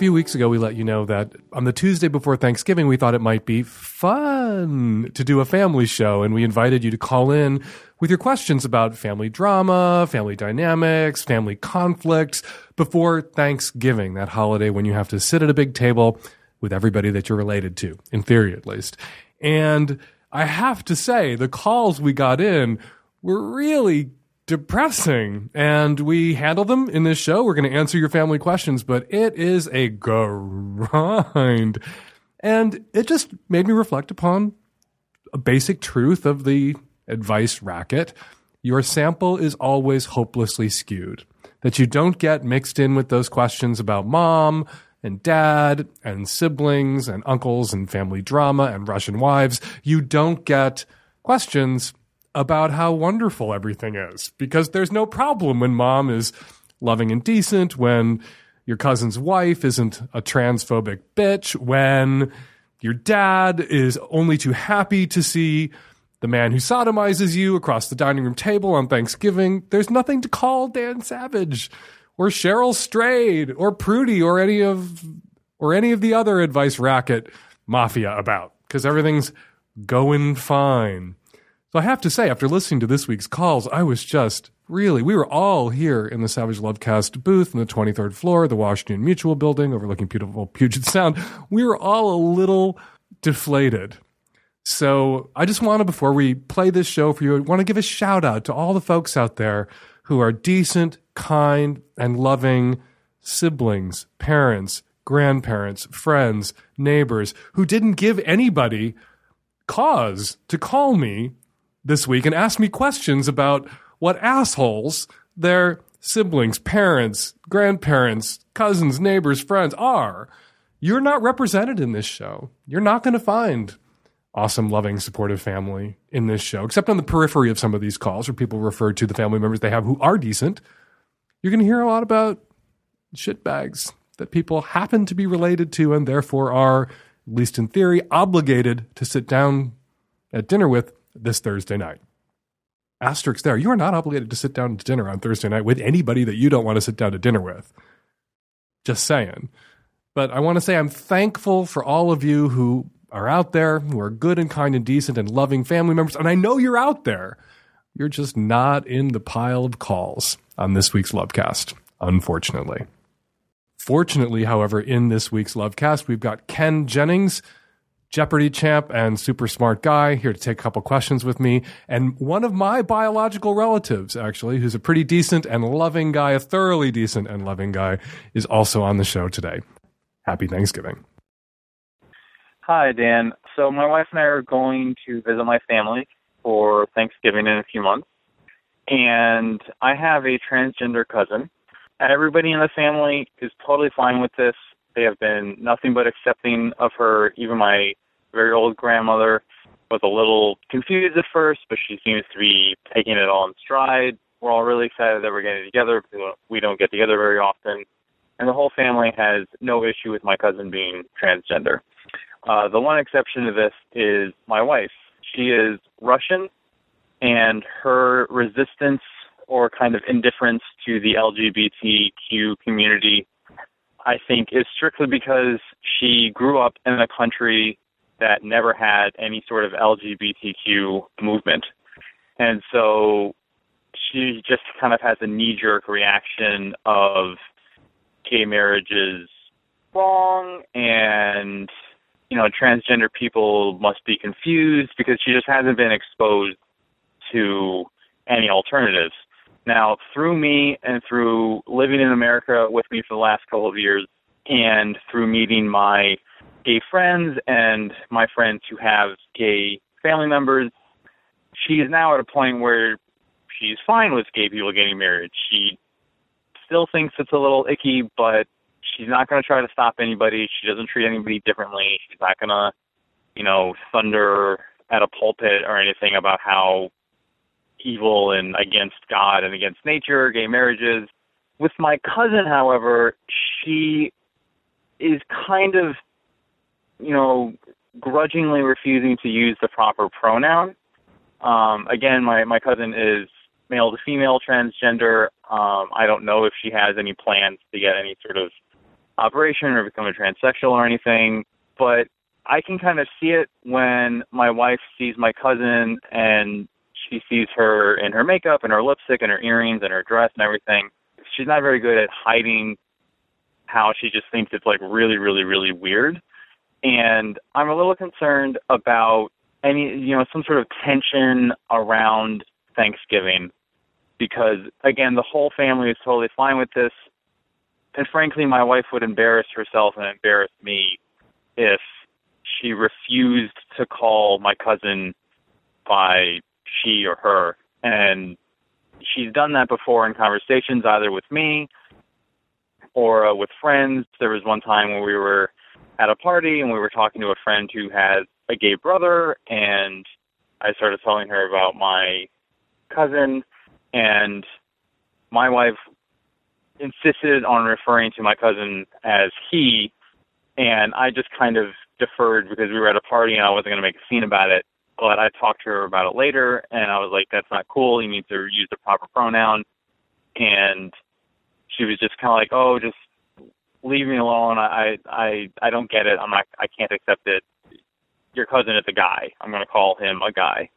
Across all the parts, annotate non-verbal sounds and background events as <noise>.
few weeks ago, we let you know that on the Tuesday before Thanksgiving, we thought it might be fun to do a family show, and we invited you to call in with your questions about family drama, family dynamics, family conflicts before Thanksgiving, that holiday when you have to sit at a big table with everybody that you're related to, in theory at least. And I have to say, the calls we got in were really depressing and we handle them in this show. We're going to answer your family questions, but it is a grind. And it just made me reflect upon a basic truth of the advice racket. Your sample is always hopelessly skewed. That you don't get mixed in with those questions about mom and dad and siblings and uncles and family drama and Russian wives. You don't get questions about how wonderful everything is because there's no problem when mom is loving and decent, when your cousin's wife isn't a transphobic bitch, when your dad is only too happy to see the man who sodomizes you across the dining room table on Thanksgiving. There's nothing to call Dan Savage or Cheryl Strayed or Prudie or any of or any of the other advice racket mafia about because everything's going fine. So I have to say, after listening to this week's calls, I was just really, we were all here in the Savage Lovecast booth in the 23rd floor, the Washington Mutual building overlooking beautiful Puget Sound. We were all a little deflated. So I just want to, before we play this show for you, I want to give a shout out to all the folks out there who are decent, kind, and loving siblings, parents, grandparents, friends, neighbors who didn't give anybody cause to call me this week and ask me questions about what assholes their siblings, parents, grandparents, cousins, neighbors, friends are. You're not represented in this show. You're not going to find awesome, loving, supportive family in this show, except on the periphery of some of these calls where people refer to the family members they have who are decent. You're going to hear a lot about shitbags that people happen to be related to and therefore are, at least in theory, obligated to sit down at dinner with this Thursday night. Asterisk there. You are not obligated to sit down to dinner on Thursday night with anybody that you don't want to sit down to dinner with. Just saying. But I want to say I'm thankful for all of you who are out there, who are good and kind and decent and loving family members. And I know you're out there. You're just not in the pile of calls on this week's Lovecast, unfortunately. Fortunately, however, in this week's Lovecast, we've got Ken Jennings Jeopardy champ and super smart guy here to take a couple questions with me. And one of my biological relatives, actually, who's a pretty decent and loving guy, a thoroughly decent and loving guy, is also on the show today. Happy Thanksgiving. Hi, Dan. So, my wife and I are going to visit my family for Thanksgiving in a few months. And I have a transgender cousin. Everybody in the family is totally fine with this. They have been nothing but accepting of her. Even my very old grandmother was a little confused at first, but she seems to be taking it all in stride. We're all really excited that we're getting together because we don't get together very often. And the whole family has no issue with my cousin being transgender. Uh, the one exception to this is my wife. She is Russian, and her resistance or kind of indifference to the LGBTQ community I think, is strictly because she grew up in a country that never had any sort of LGBTQ movement. And so she just kind of has a knee jerk reaction of gay marriage is wrong and you know transgender people must be confused because she just hasn't been exposed to any alternatives now, through me and through living in America with me for the last couple of years, and through meeting my gay friends and my friends who have gay family members, she is now at a point where she's fine with gay people getting married. She still thinks it's a little icky, but she's not going to try to stop anybody. She doesn't treat anybody differently. She's not going to you know, thunder at a pulpit or anything about how evil and against God and against nature, gay marriages. With my cousin, however, she is kind of, you know, grudgingly refusing to use the proper pronoun. Um, again, my, my cousin is male to female transgender. Um, I don't know if she has any plans to get any sort of operation or become a transsexual or anything, but I can kind of see it when my wife sees my cousin and she sees her in her makeup and her lipstick and her earrings and her dress and everything. She's not very good at hiding how she just thinks it's like really, really, really weird. And I'm a little concerned about any, you know, some sort of tension around Thanksgiving because, again, the whole family is totally fine with this. And frankly, my wife would embarrass herself and embarrass me if she refused to call my cousin by she or her. And she's done that before in conversations, either with me or uh, with friends. There was one time when we were at a party and we were talking to a friend who has a gay brother, and I started telling her about my cousin, and my wife insisted on referring to my cousin as he, and I just kind of deferred because we were at a party and I wasn't going to make a scene about it. But I talked to her about it later, and I was like, "That's not cool. You need to use the proper pronoun." And she was just kind of like, "Oh, just leave me alone. I I I don't get it. I'm not. I can't accept it. Your cousin is a guy. I'm going to call him a guy."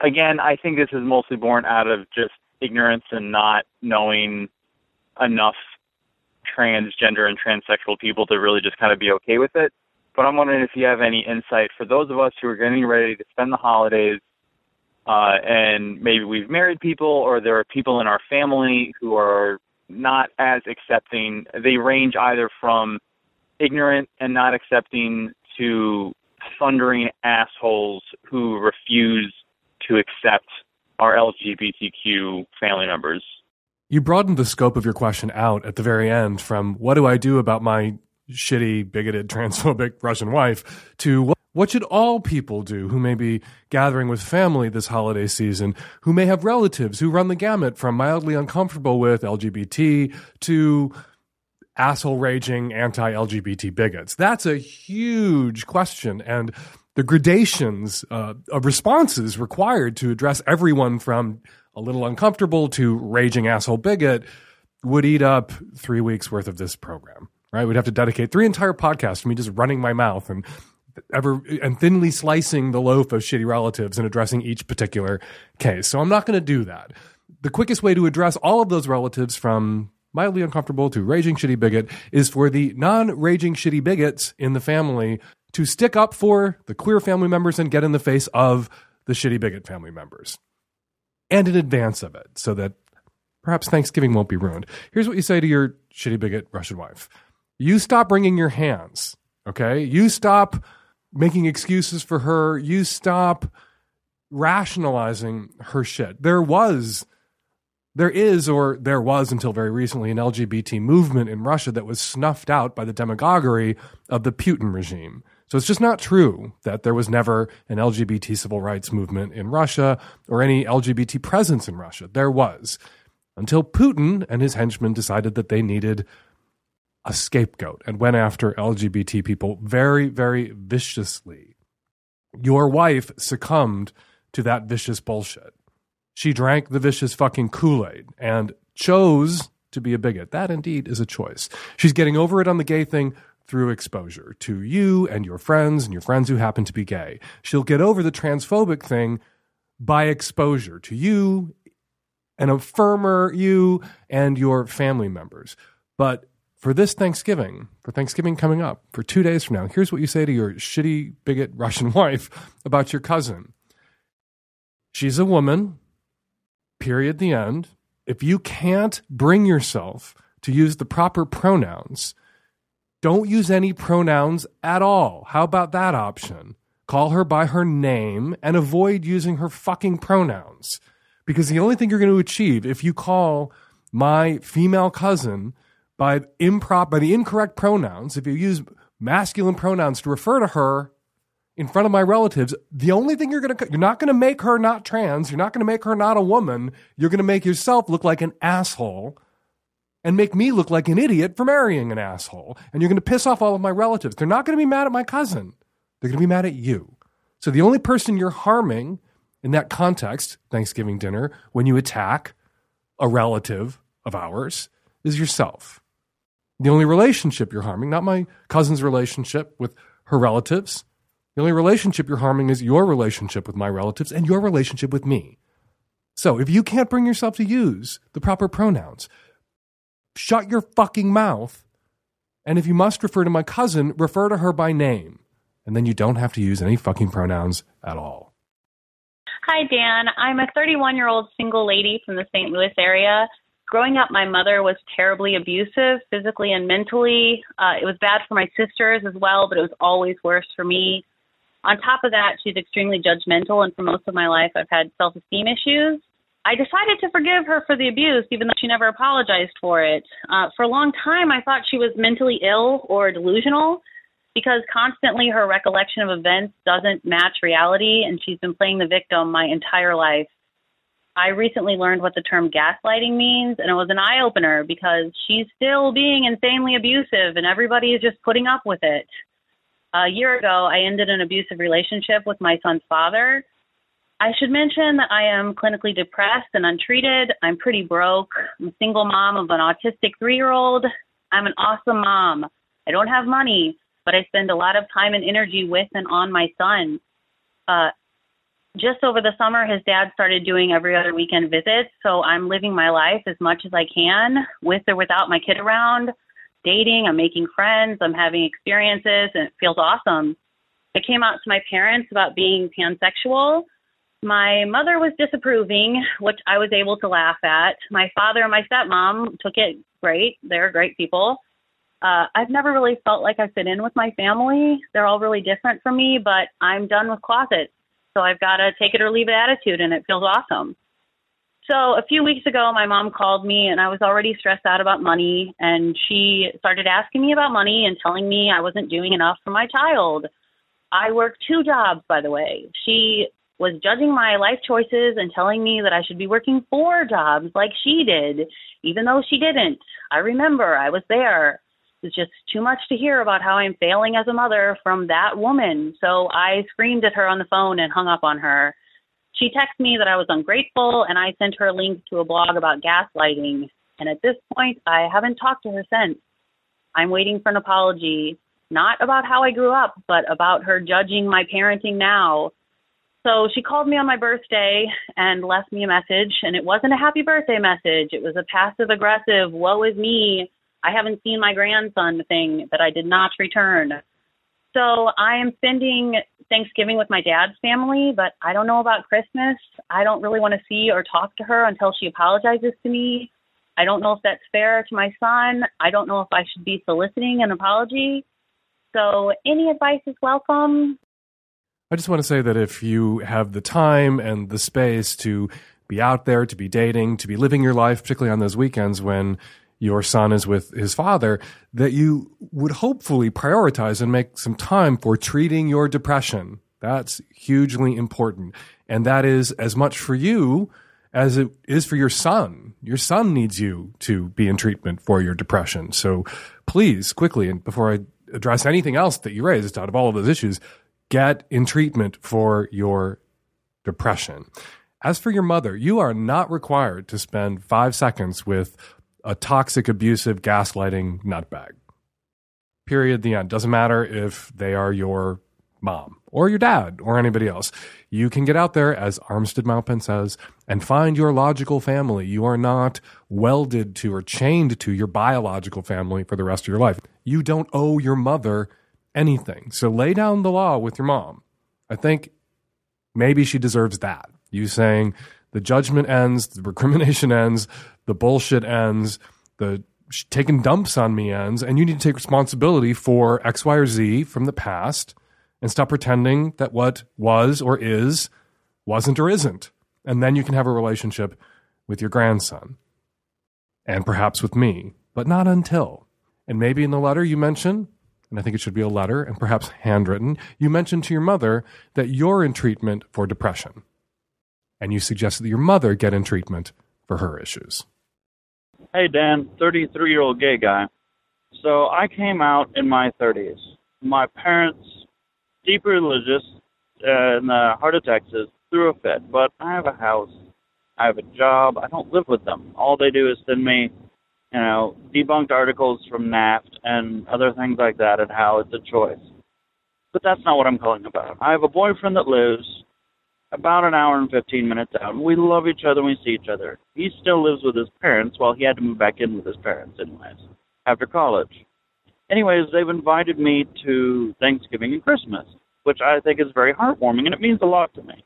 Again, I think this is mostly born out of just ignorance and not knowing enough transgender and transsexual people to really just kind of be okay with it. But I'm wondering if you have any insight for those of us who are getting ready to spend the holidays, uh, and maybe we've married people, or there are people in our family who are not as accepting. They range either from ignorant and not accepting to thundering assholes who refuse to accept our LGBTQ family members. You broadened the scope of your question out at the very end from what do I do about my shitty, bigoted, <laughs> transphobic Russian wife to what, should all people do who may be gathering with family this holiday season, who may have relatives who run the gamut from mildly uncomfortable with LGBT to asshole raging anti LGBT bigots? That's a huge question. And the gradations uh, of responses required to address everyone from a little uncomfortable to raging asshole bigot would eat up three weeks worth of this program right? We'd have to dedicate three entire podcasts to me just running my mouth and ever and thinly slicing the loaf of shitty relatives and addressing each particular case. So I'm not going to do that. The quickest way to address all of those relatives from mildly uncomfortable to raging shitty bigot is for the non-raging shitty bigots in the family to stick up for the queer family members and get in the face of the shitty bigot family members. And in advance of it so that perhaps Thanksgiving won't be ruined. Here's what you say to your shitty bigot Russian wife. You stop wringing your hands, okay? You stop making excuses for her. You stop rationalizing her shit. There was, there is, or there was until very recently, an LGBT movement in Russia that was snuffed out by the demagoguery of the Putin regime. So it's just not true that there was never an LGBT civil rights movement in Russia or any LGBT presence in Russia. There was. Until Putin and his henchmen decided that they needed a scapegoat and went after LGBT people very, very viciously. Your wife succumbed to that vicious bullshit. She drank the vicious fucking Kool Aid and chose to be a bigot. That indeed is a choice. She's getting over it on the gay thing through exposure to you and your friends and your friends who happen to be gay. She'll get over the transphobic thing by exposure to you and a firmer you and your family members. But for this Thanksgiving, for Thanksgiving coming up, for two days from now, here's what you say to your shitty, bigot Russian <laughs> wife about your cousin. She's a woman, period, the end. If you can't bring yourself to use the proper pronouns, don't use any pronouns at all. How about that option? Call her by her name and avoid using her fucking pronouns. Because the only thing you're going to achieve if you call my female cousin by improp by the incorrect pronouns, if you use masculine pronouns to refer to her in front of my relatives, the only thing you're going to, you're not going to make her not trans. You're not going to make her not a woman. You're going to make yourself look like an asshole and make me look like an idiot for marrying an asshole. And you're going to piss off all of my relatives. They're not going to be mad at my cousin. They're going to be mad at you. So the only person you're harming in that context, Thanksgiving dinner, when you attack a relative of ours, is yourself. The only relationship you're harming, not my cousin's relationship with her relatives, the only relationship you're harming is your relationship with my relatives and your relationship with me. So if you can't bring yourself to use the proper pronouns, shut your fucking mouth. And if you must refer to my cousin, refer to her by name. And then you don't have to use any fucking pronouns at all. Hi, Dan. I'm a 31 year old single lady from the St. Louis area. Growing up, my mother was terribly abusive, physically and mentally. Uh, it was bad for my sisters as well, but it was always worse for me. On top of that, she's extremely judgmental, and for most of my life, I've had self esteem issues. I decided to forgive her for the abuse, even though she never apologized for it. Uh, for a long time, I thought she was mentally ill or delusional because constantly her recollection of events doesn't match reality, and she's been playing the victim my entire life. I recently learned what the term gaslighting means, and it was an eye opener because she's still being insanely abusive, and everybody is just putting up with it. A year ago, I ended an abusive relationship with my son's father. I should mention that I am clinically depressed and untreated. I'm pretty broke. I'm a single mom of an autistic three year old. I'm an awesome mom. I don't have money, but I spend a lot of time and energy with and on my son. Uh, just over the summer, his dad started doing every other weekend visits, so I'm living my life as much as I can with or without my kid around dating, I'm making friends, I'm having experiences, and it feels awesome. I came out to my parents about being pansexual. My mother was disapproving, which I was able to laugh at. My father and my stepmom took it great. They're great people. Uh, I've never really felt like I fit in with my family. They're all really different from me, but I'm done with closets. So I've got a take it or leave it attitude, and it feels awesome. So a few weeks ago, my mom called me, and I was already stressed out about money. And she started asking me about money and telling me I wasn't doing enough for my child. I work two jobs, by the way. She was judging my life choices and telling me that I should be working four jobs like she did, even though she didn't. I remember I was there. Was just too much to hear about how I'm failing as a mother from that woman. So I screamed at her on the phone and hung up on her. She texted me that I was ungrateful, and I sent her a link to a blog about gaslighting. And at this point, I haven't talked to her since. I'm waiting for an apology, not about how I grew up, but about her judging my parenting now. So she called me on my birthday and left me a message, and it wasn't a happy birthday message. It was a passive aggressive, woe is me, I haven't seen my grandson thing that I did not return. So I am spending Thanksgiving with my dad's family, but I don't know about Christmas. I don't really want to see or talk to her until she apologizes to me. I don't know if that's fair to my son. I don't know if I should be soliciting an apology. So any advice is welcome. I just want to say that if you have the time and the space to be out there, to be dating, to be living your life, particularly on those weekends when your son is with his father, that you would hopefully prioritize and make some time for treating your depression. That's hugely important. And that is as much for you as it is for your son. Your son needs you to be in treatment for your depression. So please, quickly, and before I address anything else that you raised out of all of those issues, get in treatment for your depression. As for your mother, you are not required to spend five seconds with a toxic, abusive, gaslighting nutbag. Period. The end. Doesn't matter if they are your mom or your dad or anybody else. You can get out there, as Armistead Maupin says, and find your logical family. You are not welded to or chained to your biological family for the rest of your life. You don't owe your mother anything. So lay down the law with your mom. I think maybe she deserves that. You saying the judgment ends, the recrimination ends, the bullshit ends, the taking dumps on me ends, and you need to take responsibility for X, Y, or Z from the past and stop pretending that what was or is wasn't or isn't. And then you can have a relationship with your grandson and perhaps with me, but not until. And maybe in the letter you mention and I think it should be a letter and perhaps handwritten. You mention to your mother that you're in treatment for depression, and you suggested that your mother get in treatment for her issues. Hey, Dan, 33 year old gay guy. So I came out in my 30s. My parents, deeply religious, uh, in the heart of Texas, threw a fit, but I have a house. I have a job. I don't live with them. All they do is send me, you know, debunked articles from NARTH and other things like that and how it's a choice. But that's not what I'm calling about. I have a boyfriend that lives about an hour and 15 minutes out. We love each other when we see each other. He still lives with his parents while he had to move back in with his parents, anyways, after college. Anyways, they've invited me to Thanksgiving and Christmas, which I think is very heartwarming and it means a lot to me.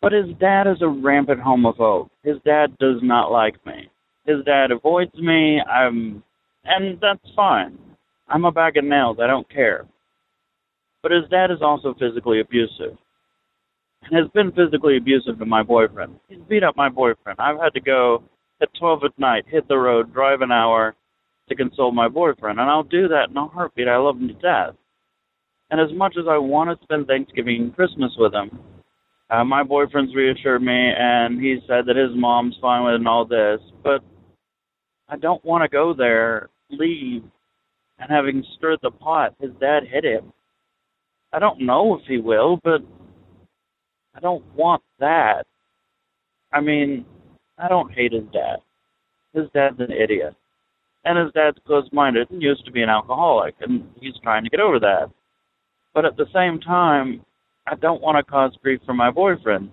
But his dad is a rampant homophobe. His dad does not like me. His dad avoids me. I'm, and that's fine. I'm a bag of nails. I don't care. But his dad is also physically abusive has been physically abusive to my boyfriend. He's beat up my boyfriend. I've had to go at 12 at night, hit the road, drive an hour to console my boyfriend, and I'll do that in a heartbeat. I love him to death. And as much as I want to spend Thanksgiving and Christmas with him, uh, my boyfriend's reassured me, and he said that his mom's fine with it and all this, but I don't want to go there, leave, and having stirred the pot, his dad hit him. I don't know if he will, but I don't want that. I mean, I don't hate his dad. His dad's an idiot. And his dad's close minded and used to be an alcoholic, and he's trying to get over that. But at the same time, I don't want to cause grief for my boyfriend.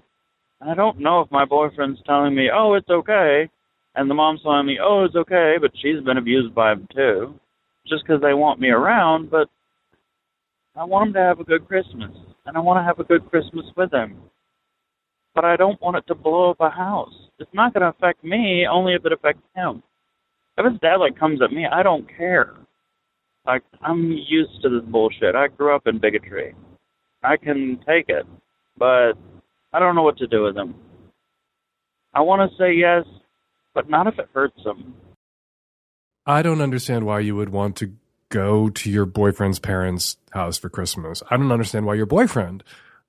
And I don't know if my boyfriend's telling me, oh, it's okay, and the mom's telling me, oh, it's okay, but she's been abused by him too, just because they want me around, but I want him to have a good Christmas, and I want to have a good Christmas with him. But I don't want it to blow up a house. It's not going to affect me, only if it affects him. If his dad like comes at me, I don't care. Like I'm used to this bullshit. I grew up in bigotry. I can take it, but I don't know what to do with him. I want to say yes, but not if it hurts him. I don't understand why you would want to go to your boyfriend's parents' house for Christmas. I don't understand why your boyfriend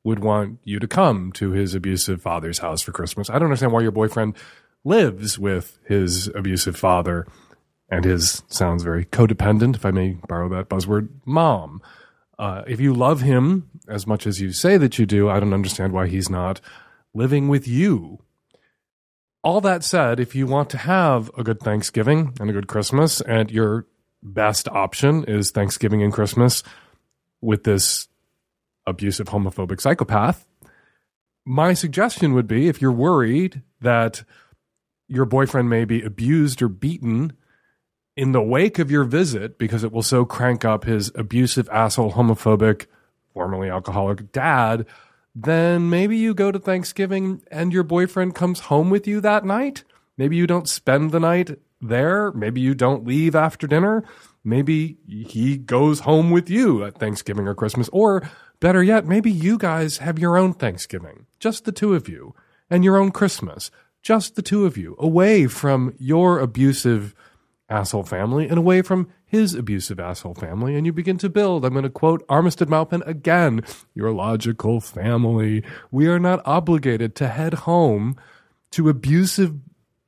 would want you to come to his abusive father's house for Christmas. I don't understand why your boyfriend lives with his abusive father and his sounds very codependent, if I may borrow that buzzword, mom. Uh, if you love him as much as you say that you do, I don't understand why he's not living with you. All that said, if you want to have a good Thanksgiving and a good Christmas, and your best option is Thanksgiving and Christmas with this abusive homophobic psychopath, my suggestion would be if you're worried that your boyfriend may be abused or beaten in the wake of your visit because it will so crank up his abusive, asshole, homophobic, formerly alcoholic dad, then maybe you go to Thanksgiving and your boyfriend comes home with you that night. Maybe you don't spend the night there. Maybe you don't leave after dinner. Maybe he goes home with you at Thanksgiving or Christmas. Or better yet, maybe you guys have your own Thanksgiving, just the two of you, and your own Christmas, just the two of you, away from your abusive asshole family and away from his abusive asshole family. And you begin to build, I'm going to quote Armistead Maupin again, your logical family. We are not obligated to head home to abusive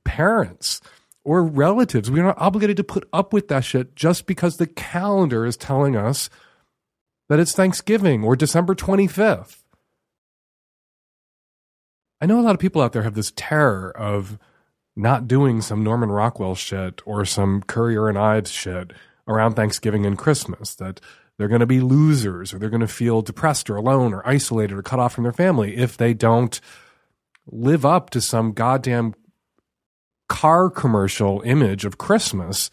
parents or relatives. We're not obligated to put up with that shit just because the calendar is telling us that it's Thanksgiving or December 25th. I know a lot of people out there have this terror of not doing some Norman Rockwell shit or some Currier and Ives shit around Thanksgiving and Christmas, that they're going to be losers or they're going to feel depressed or alone or isolated or cut off from their family if they don't live up to some goddamn car commercial image of Christmas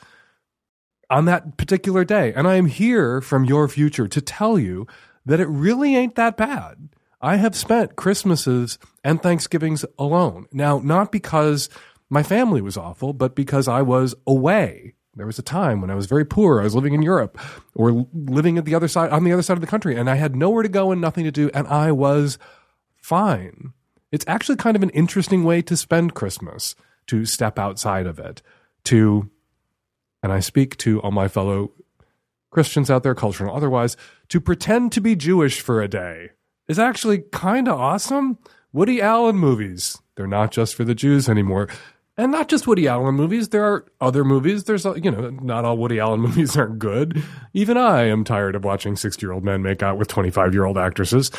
on that particular day. And I am here from your future to tell you that it really ain't that bad. I have spent Christmases and Thanksgivings alone. Now, not because my family was awful, but because I was away. There was a time when I was very poor. I was living in Europe or living at the other side, on the other side of the country, and I had nowhere to go and nothing to do, and I was fine. It's actually kind of an interesting way to spend Christmas, to step outside of it, to, and I speak to all my fellow Christians out there, cultural and otherwise, to pretend to be Jewish for a day is actually kind of awesome. Woody Allen movies, they're not just for the Jews anymore. And not just Woody Allen movies, there are other movies. There's, you know, not all Woody Allen <laughs> movies aren't good. Even I am tired of watching 60 year old men make out with 25 year old actresses.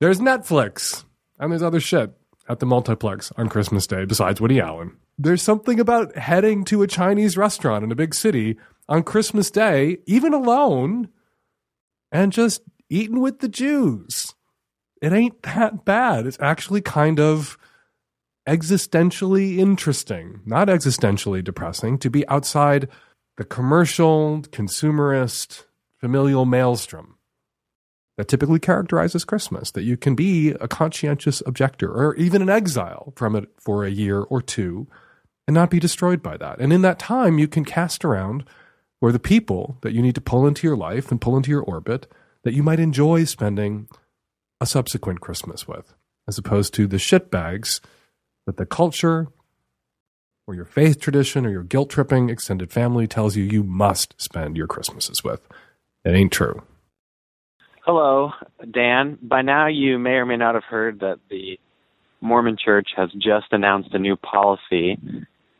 There's Netflix, and there's other shit at the multiplex on Christmas Day besides Woody Allen. There's something about heading to a Chinese restaurant in a big city on Christmas Day, even alone, and just eating with the Jews. It ain't that bad. It's actually kind of existentially interesting, not existentially depressing, to be outside the commercial, consumerist, familial maelstrom that typically characterizes Christmas, that you can be a conscientious objector or even an exile from it for a year or two and not be destroyed by that. And in that time, you can cast around where the people that you need to pull into your life and pull into your orbit that you might enjoy spending a subsequent Christmas with, as opposed to the shitbags that the culture or your faith tradition or your guilt tripping extended family tells you you must spend your Christmases with. It ain't true. Hello, Dan. By now, you may or may not have heard that the Mormon Church has just announced a new policy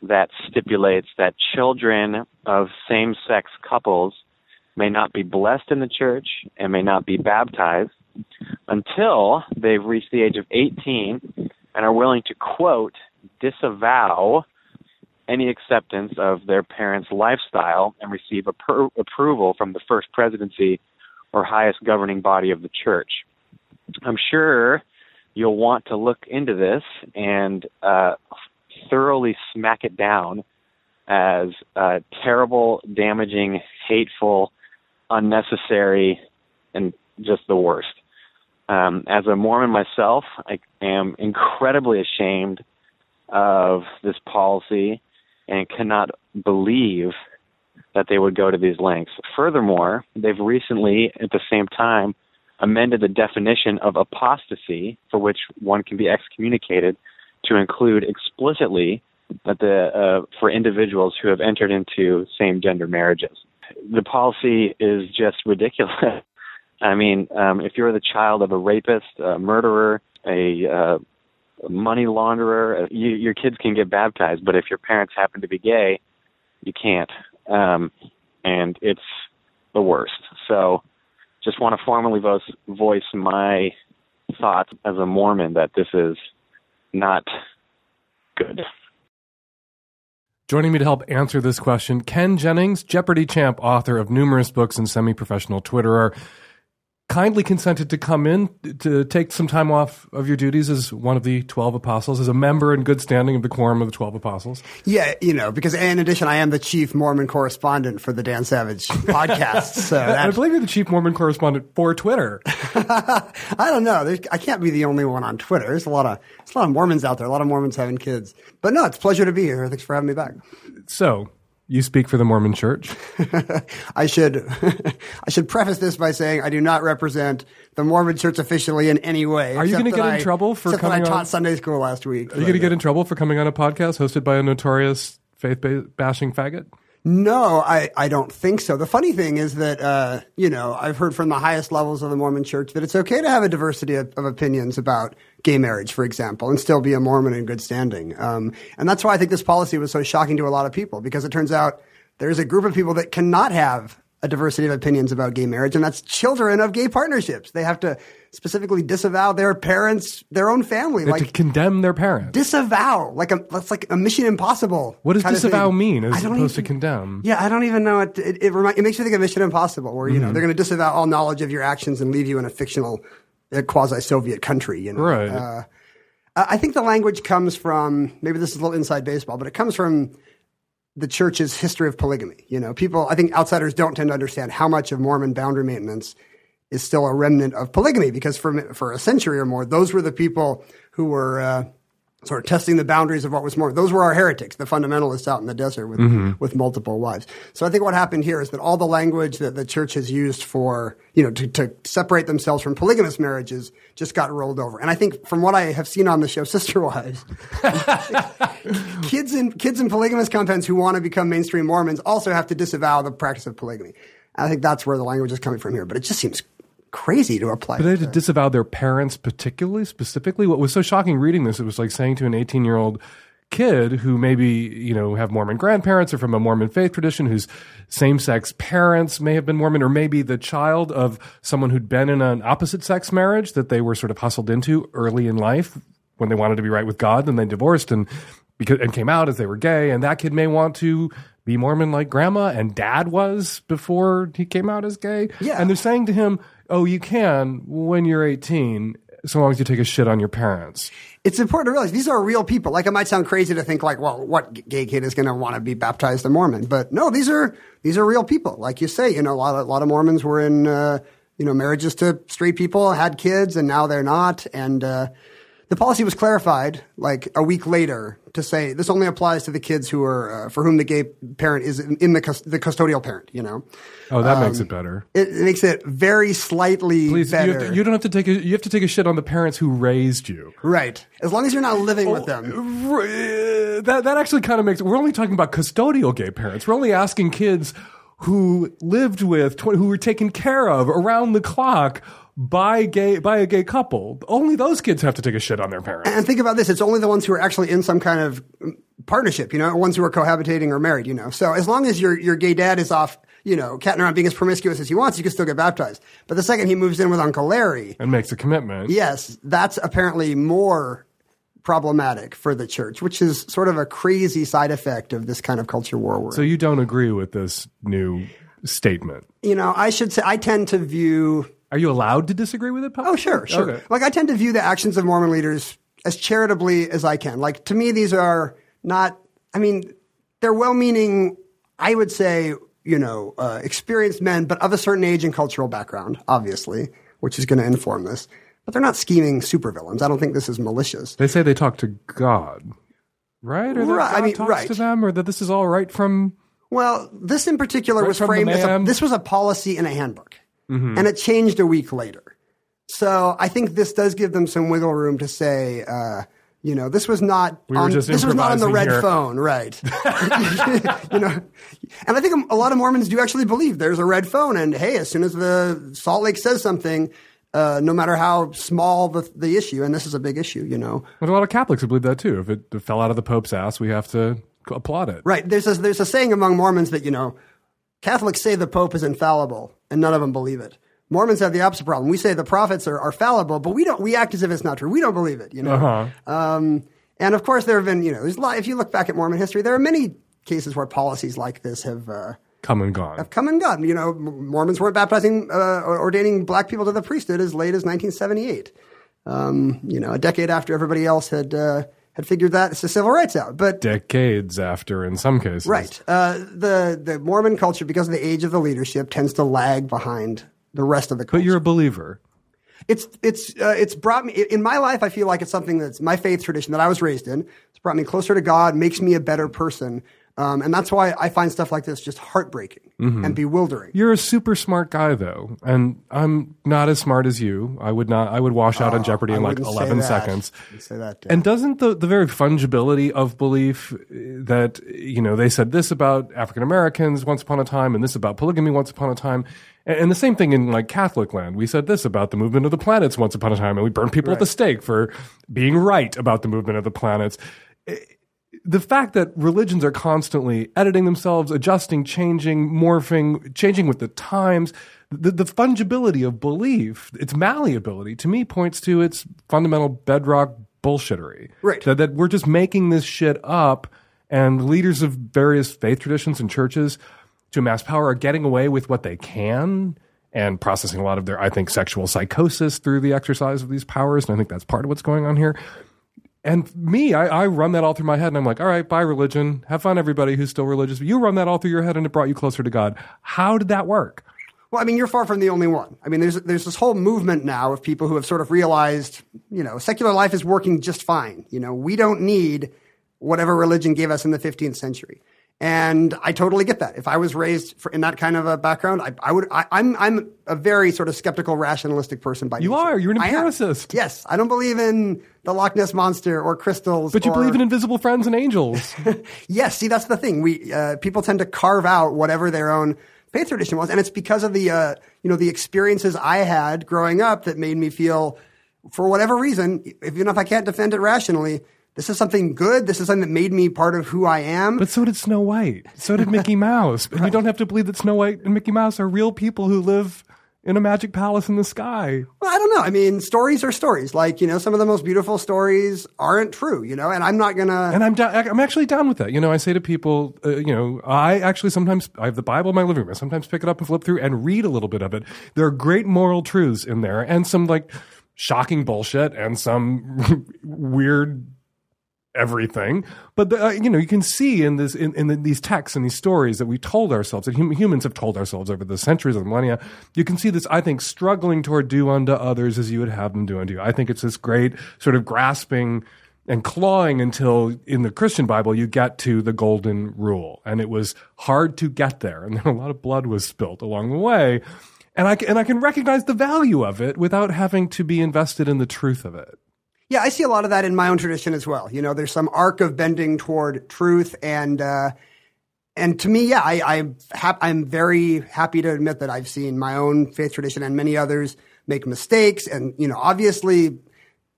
that stipulates that children of same sex couples may not be blessed in the church and may not be baptized until they've reached the age of 18 and are willing to, quote, disavow any acceptance of their parents' lifestyle and receive appro- approval from the first presidency or highest governing body of the church. I'm sure you'll want to look into this and uh, thoroughly smack it down as uh, terrible, damaging, hateful, unnecessary, and just the worst. Um, as a Mormon myself, I am incredibly ashamed of this policy and cannot believe that they would go to these lengths. Furthermore, they've recently, at the same time, amended the definition of apostasy, for which one can be excommunicated, to include explicitly that the uh, for individuals who have entered into same-gender marriages. The policy is just ridiculous. <laughs> I mean, um, if you're the child of a rapist, a murderer, a uh, money launderer, uh, you, your kids can get baptized, but if your parents happen to be gay, you can't um, and it's the worst. So, just want to formally voice, voice my thoughts as a Mormon that this is not good. Joining me to help answer this question, Ken Jennings, Jeopardy champ, author of numerous books and semi professional Twitterer kindly consented to come in to take some time off of your duties as one of the 12 apostles, as a member in good standing of the quorum of the 12 apostles. Yeah, you know, because in addition, I am the chief Mormon correspondent for the Dan Savage podcast. So <laughs> I believe you're the chief Mormon correspondent for Twitter. <laughs> I don't know. There's, I can't be the only one on Twitter. There's a lot of there's a lot of Mormons out there. A lot of Mormons having kids. But no, it's a pleasure to be here. Thanks for having me back. So, you speak for the Mormon Church. <laughs> I should <laughs> I should preface this by saying I do not represent the Mormon Church officially in any way. Are you going to get I, in trouble for except coming that I taught on? Sunday school last week. Are you going to get in trouble for coming on a podcast hosted by a notorious faith bashing faggot? No, I, I don't think so. The funny thing is that, uh, you know, I've heard from the highest levels of the Mormon church that it's okay to have a diversity of, of opinions about gay marriage, for example, and still be a Mormon in good standing. Um, and that's why I think this policy was so shocking to a lot of people because it turns out there's a group of people that cannot have a diversity of opinions about gay marriage, and that's children of gay partnerships. They have to specifically disavow their parents, their own family, like to condemn their parents. disavow, like a that's like a mission impossible. what does disavow mean as I don't opposed to even- condemn? Yeah, I don't even know. It it, it, remi- it makes me think of Mission Impossible, where Mm-hmm. you know they're going to disavow all knowledge of your actions and leave you in a fictional, uh, quasi-Soviet country. You know, Right. Uh, I think the language comes from maybe this is a little inside baseball, but it comes from the church's history of polygamy. You know, people. I think outsiders don't tend to understand how much of Mormon boundary maintenance is still a remnant of polygamy because for for a century or more, those were the people who were. Uh, Sort of testing the boundaries of what was more. Those were our heretics, the fundamentalists out in the desert with with multiple wives. So I think what happened here is that all the language that the church has used for you know to, to separate themselves from polygamous marriages just got rolled over. And I think from what I have seen on the show <laughs> Sister Wives, <laughs> kids in kids in polygamous compounds who want to become mainstream Mormons also have to disavow the practice of polygamy. I think that's where the language is coming from here. But it just seems crazy to apply. But they had to disavow their parents, particularly, specifically. What was so shocking reading this, it was like saying to an 18 year old kid who maybe, you know, have Mormon grandparents or from a Mormon faith tradition, whose same sex parents may have been Mormon, or maybe the child of someone who'd been in an opposite sex marriage that they were sort of hustled into early in life when they wanted to be right with God, and they divorced and because and came out as they were gay, and that kid may want to be Mormon like grandma and dad was before he came out as gay. Yeah. And they're saying to him, Oh, you can when you're 18, so long as you take a shit on your parents. it's important to realize these are real people. Like it might sound crazy to think like, well, what gay kid is going to want to be baptized a Mormon? But no, these are these are real people. Like you say, you know, a lot of, a lot of Mormons were in uh, you know marriages to straight people, had kids, and now they're not. And uh, the policy was clarified like a week later to say this only applies to the kids who are uh, for whom the gay parent is in, in the cus- the custodial parent. You know, Oh, that makes it better. it, it makes it very slightly Please, you, better. have to- you don't have to take a, you have to take a shit on the parents who raised you. right, as long as you're not living Oh, with them. R- uh, That that actually kind of makes. We're only talking about custodial gay parents. We're only asking kids who lived with, who were taken care of around the clock by gay by a gay couple. Only those kids have to take a shit on their parents. And think about this: it's only the ones who are actually in some kind of partnership, you know, ones who are cohabitating or married, you know. So as long as your your gay dad is off, you know, catting around being as promiscuous as he wants, you can still get baptized. But the second he moves in with Uncle Larry, and makes a commitment. yes, that's apparently more problematic for the church, which is sort of a crazy side effect of this kind of culture war. We're So you don't agree with this new statement? you know, I should say I tend to view Are you allowed to disagree with it? Oh, sure, sure. Okay. Like I tend to view the actions of Mormon leaders as charitably as I can. Like to me, these are not. I mean, they're well-meaning. I would say, you know, uh, experienced men, but of a certain age and cultural background, obviously, which is going to inform this. But they're not scheming supervillains. I don't think this is malicious. They say they talk to God, right? Or that Right, I God mean, talks right. to them, or that this is all right from. Well, this in particular Right was framed as a, this was a policy in a handbook, Mm-hmm. and it changed a week later. So I think this does give them some wiggle room to say, uh, you know, this was not We on, this was not on the red here. phone, right? <laughs> <laughs> you know, and I think a lot of Mormons do actually believe there's a red phone, and hey, as soon as the Salt Lake says something. Uh, no matter how small the, the issue, and this is a big issue, you know. But a lot of Catholics who believe that too. If it fell out of the Pope's ass, we have to applaud it. Right. There's a, there's a saying among Mormons that, you know, Catholics say the Pope is infallible and none of them believe it. Mormons have the opposite problem. We say the prophets are, are fallible, but we don't, we act as if it's not true. We don't believe it, you know. Uh-huh. Um, and of course, there have been, you know, there's a lot, if you look back at Mormon history, there are many cases where policies like this have, uh, Come and gone. have come and gone. You know, Mormons weren't baptizing uh, or ordaining black people to the priesthood as late as 1978. Um, you know, a decade after everybody else had uh, had figured that it's the civil rights out. But Decades after, in some cases. Right. Uh, the the Mormon culture, because of the age of the leadership, tends to lag behind the rest of the culture. But you're a believer. it's it's uh, it's brought me in my life. I feel like it's something that's my faith tradition that I was raised in. It's brought me closer to God, makes me a better person, um, and that's why I find stuff like this just heartbreaking Mm-hmm. and bewildering. You're a super smart guy, though, and I'm not as smart as you. I would not. I would wash out on Jeopardy Oh, I in like wouldn't say 11 that. seconds. Say that. And doesn't the the very fungibility of belief uh, that you know they said this about African Americans once upon a time, and this about polygamy once upon a time, and, and the same thing in like Catholic land. We said this about the movement of the planets once upon a time, and we burned people at the stake for being right about the movement of the planets the fact that religions are constantly editing themselves, adjusting, changing, morphing, changing with the times, the, the fungibility of belief, its malleability, to me points to its fundamental bedrock bullshittery. Right. That, that we're just making this shit up, and leaders of various faith traditions and churches to amass power are getting away with what they can. And processing a lot of their, I think, sexual psychosis through the exercise of these powers. And I think that's part of what's going on here. And me, I, I run that all through my head, and I'm like, all right, bye, religion. Have fun, everybody who's still religious. You run that all through your head, and it brought you closer to God. How did that work? Well, I mean, you're far from the only one. I mean, there's there's this whole movement now of people who have sort of realized, you know, secular life is working just fine. You know, we don't need whatever religion gave us in the 15th century. And I totally get that. If I was raised for, in that kind of a background, I, I would. I, I'm I'm a very sort of skeptical, rationalistic person by You nature. are. You're an empiricist. Yes, I don't believe in the Loch Ness monster or crystals. But you or- believe in invisible friends and angels. <laughs> Yes, see, that's the thing. We uh, people tend to carve out whatever their own faith tradition was, and it's because of the uh, you know the experiences I had growing up that made me feel, for whatever reason, even if I can't defend it rationally, this is something good. This is something that made me part of who I am. But so did Snow White. So did Mickey <laughs> Mouse. And you don't have to believe that Snow White and Mickey Mouse are real people who live in a magic palace in the sky. Well, I don't know. I mean, stories are stories. Like, you know, some of the most beautiful stories aren't true, you know, and I'm not going to. And I'm down, I'm actually down with that. You know, I say to people, uh, you know, I actually sometimes I have the Bible in my living room. I sometimes pick it up and flip through and read a little bit of it. There are great moral truths in there and some like shocking bullshit and some <laughs> weird everything. But the, uh, you know, you can see in this in, in the, these texts and these stories that we told ourselves that hum- humans have told ourselves over the centuries and millennia. You can see this, I think, struggling toward do unto others as you would have them do unto you. I think it's this great sort of grasping and clawing until in the Christian Bible you get to the golden rule, and it was hard to get there, and <laughs> a lot of blood was spilt along the way. And I, and I can recognize the value of it without having to be invested in the truth of it. Yeah, I see a lot of that in my own tradition as well. You know, there's some arc of bending toward truth, and uh, and to me, yeah, I, I hap- I'm very happy to admit that I've seen my own faith tradition and many others make mistakes, and you know, obviously,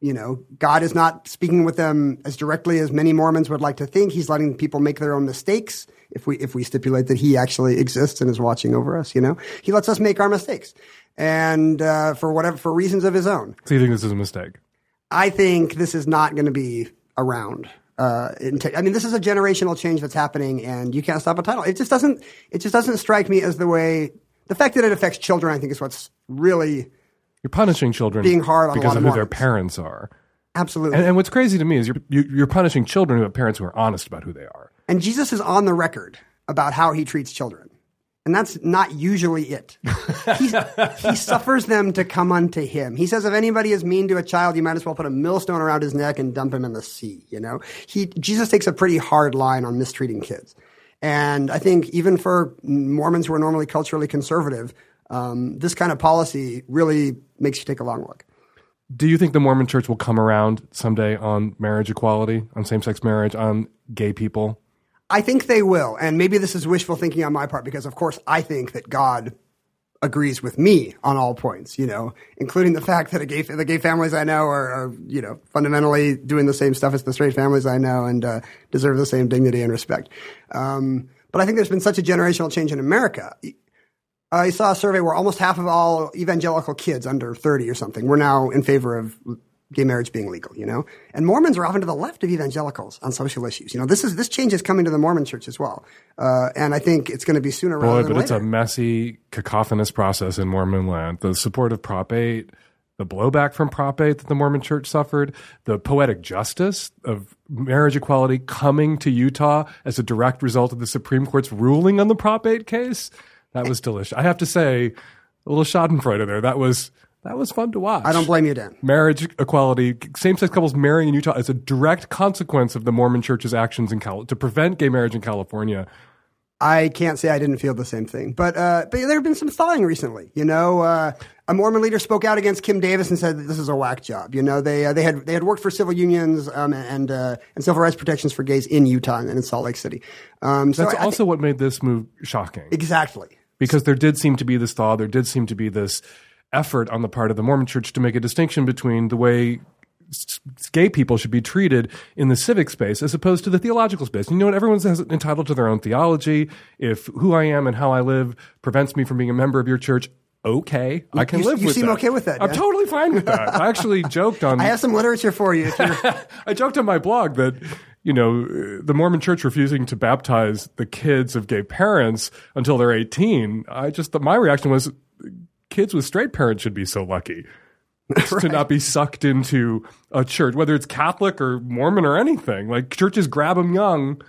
you know, God is not speaking with them as directly as many Mormons would like to think. He's letting people make their own mistakes. If we if we stipulate that He actually exists and is watching over us, you know, He lets us make our mistakes, and uh, for whatever for reasons of His own. So you think this is a mistake? I think this is not going to be around. Uh, t- I mean, this is a generational change that's happening, and you can't stop a title. It just doesn't. It just doesn't strike me as the way. The fact that it affects children, I think, is what's really You're punishing children Being hard on a because lot of of who their parents are. absolutely. And, and what's crazy to me is you're you're punishing children who have parents who are honest about who they are. And Jesus is on the record about how he treats children. And that's not usually it. He, he <laughs> suffers them to come unto him. He says, if anybody is mean to a child, you might as well put a millstone around his neck and dump him in the sea. You know, he, Jesus takes a pretty hard line on mistreating kids. And I think even for Mormons who are normally culturally conservative, um, this kind of policy really makes you take a long look. Do you think the Mormon Church will come around someday on marriage equality, on same sex marriage, on gay people? I think they will. And maybe this is wishful thinking on my part because, of course, I think that God agrees with me on all points, you know, including the fact that gay, the gay families I know are, are, you know, fundamentally doing the same stuff as the straight families I know and uh, deserve the same dignity and respect. Um, but I think there's been such a generational change in America. I saw a survey where almost half of all evangelical kids under 30 or something were now in favor of gay marriage being legal, you know? And Mormons are often to the left of evangelicals on social issues. You know, this is, this change is coming to the Mormon church as well. Uh, and I think it's going to be sooner rather Boy, than but it's a messy, cacophonous process in Mormon land. The support of Prop 8, the blowback from Prop 8 that the Mormon church suffered, the poetic justice of marriage equality coming to Utah as a direct result of the Supreme Court's ruling on the Prop 8 case. That was delicious. I have to say, a little Schadenfreude there. That was that was fun to watch. I don't blame you, Dan. Marriage equality, same-sex couples marrying in Utah is a direct consequence of the Mormon Church's actions in Cal- to prevent gay marriage in California. I can't say I didn't feel the same thing, but uh, but there have been some thawing recently. You know, uh, a Mormon leader spoke out against Kim Davis and said that this is a whack job. You know, they uh, they had they had worked for civil unions um, and uh, and civil rights protections for gays in Utah and in Salt Lake City. Um, so That's I- I also what made this move shocking. exactly. because there did seem to be this thaw, there did seem to be this effort on the part of the Mormon Church to make a distinction between the way gay people should be treated in the civic space as opposed to the theological space. You know what? Everyone's entitled to their own theology. If who I am and how I live prevents me from being a member of your church, okay, I can you- live you with seem that. okay with that, I'm Dan. totally fine with that. I actually <laughs> joked on I have some literature for you. <laughs> I joked on my blog that you know the Mormon Church refusing to baptize the kids of gay parents until they're 18. I just my reaction was kids with straight parents should be so lucky <laughs> to not be sucked into a church, whether it's Catholic or Mormon or anything. Like churches grab them young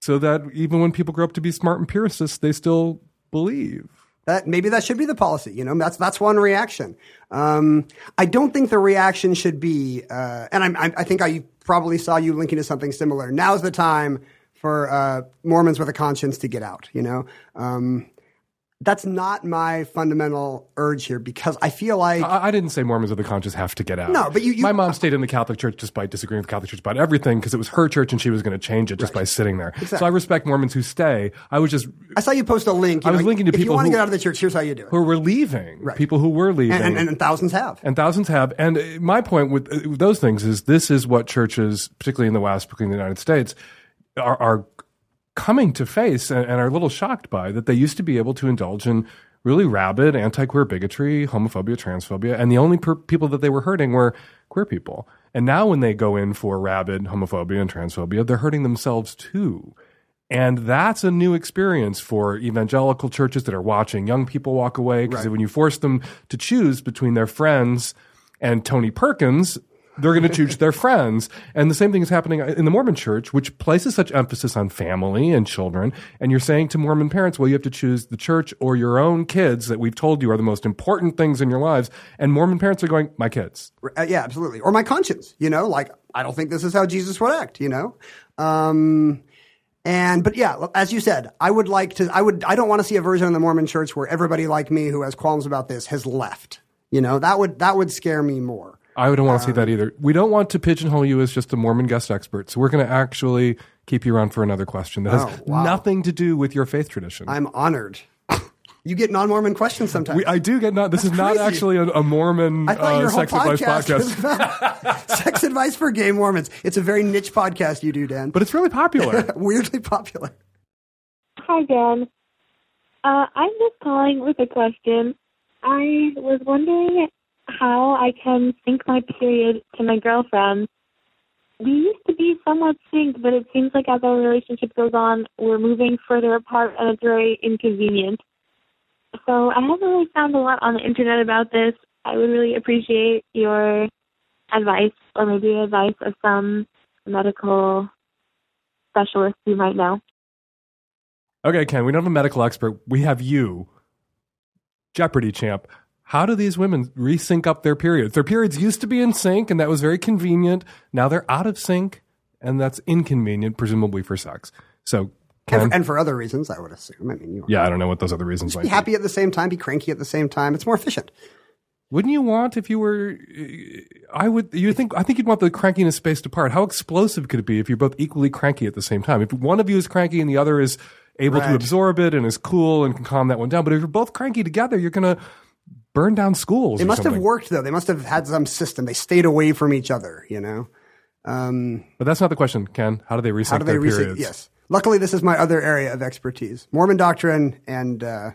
so that even when people grow up to be smart empiricists, they still believe. That maybe that should be the policy. You know, that's that's one reaction. Um, I don't think the reaction should be, uh, and I'm, I'm, I think I probably saw you linking to something similar. Now's the time for uh, Mormons with a conscience to get out. You know, um, that's not my fundamental urge here because I feel like I, I didn't say Mormons of the conscious have to get out. No, but you- you- my mom stayed in the Catholic Church despite disagreeing with the Catholic Church about everything because it was her church and she was going to change it just by sitting there. So I respect Mormons who stay. I was just I saw you post a link. you I was know, linking to if you want to get out of the church, here's how you do it. who were leaving, Right. people who were leaving, And, and, and thousands have. And thousands have. And uh, my point with, uh, with those things is this is what churches, particularly in the West, particularly in the United States, are, are coming to face and, and are a little shocked by that they used to be able to indulge in really rabid anti-queer bigotry, homophobia, transphobia, and the only per- people that they were hurting were queer people. And now when they go in for rabid homophobia and transphobia, they're hurting themselves too. And that's a new experience for evangelical churches that are watching young people walk away. Because when you force them to choose between their friends and Tony Perkins, they're going to choose their friends. And the same thing is happening in the Mormon church, which places such emphasis on family and children. And you're saying to Mormon parents, well, you have to choose the church or your own kids that we've told you are the most important things in your lives. And Mormon parents are going, my kids. Uh, yeah, absolutely. Or my conscience, you know, like I don't think this is how Jesus would act, you know. Um, and but yeah, as you said, I would like to. I would. I don't want to see a version of the Mormon Church where everybody like me who has qualms about this has left. You know, that would that would scare me more. I don't want to see that either. We don't want to pigeonhole you as just a Mormon guest expert. So we're going to actually keep you around for another question that has Oh, wow. nothing to do with your faith tradition. I'm honored. <laughs> You get non-Mormon questions sometimes. we, I do get not. This is not crazy. actually a, a Mormon I thought uh, your whole sex advice podcast, was podcast, about <laughs> sex advice for gay Mormons. It's a very niche podcast you do, Dan. but it's really popular. <laughs> weirdly popular. Hi, Dan. Uh, I'm just calling with a question. I was wondering how I can sync my period to my girlfriend. We used to be somewhat synced, but it seems like as our relationship goes on, we're moving further apart and it's very inconvenient. So I haven't really found a lot on the internet about this. I would really appreciate your advice or maybe advice of some medical specialist you might know. okay, Ken, we don't have a medical expert. We have you, Jeopardy champ. How do these women resync up their periods? Their periods used to be in sync, and that was very convenient. Now they're out of sync, and that's inconvenient, presumably for sex. So, Ken, And, and for other reasons, I would assume. I mean, you yeah, I don't know what those other reasons might be happy at the same time, be cranky at the same time. It's more efficient. Wouldn't you want if you were? I would. You think? I think you'd want the crankiness spaced apart. How explosive could it be if you're both equally cranky at the same time? If one of you is cranky and the other is able to absorb it and is cool and can calm that one down, but if you're both cranky together, you're gonna burn down schools. It must have worked though. They must have had some system. They stayed away from each other. You know. Um, But that's not the question, Ken. How do they resync how do they their resync? periods? Yes. Luckily, this is my other area of expertise: Mormon doctrine and uh,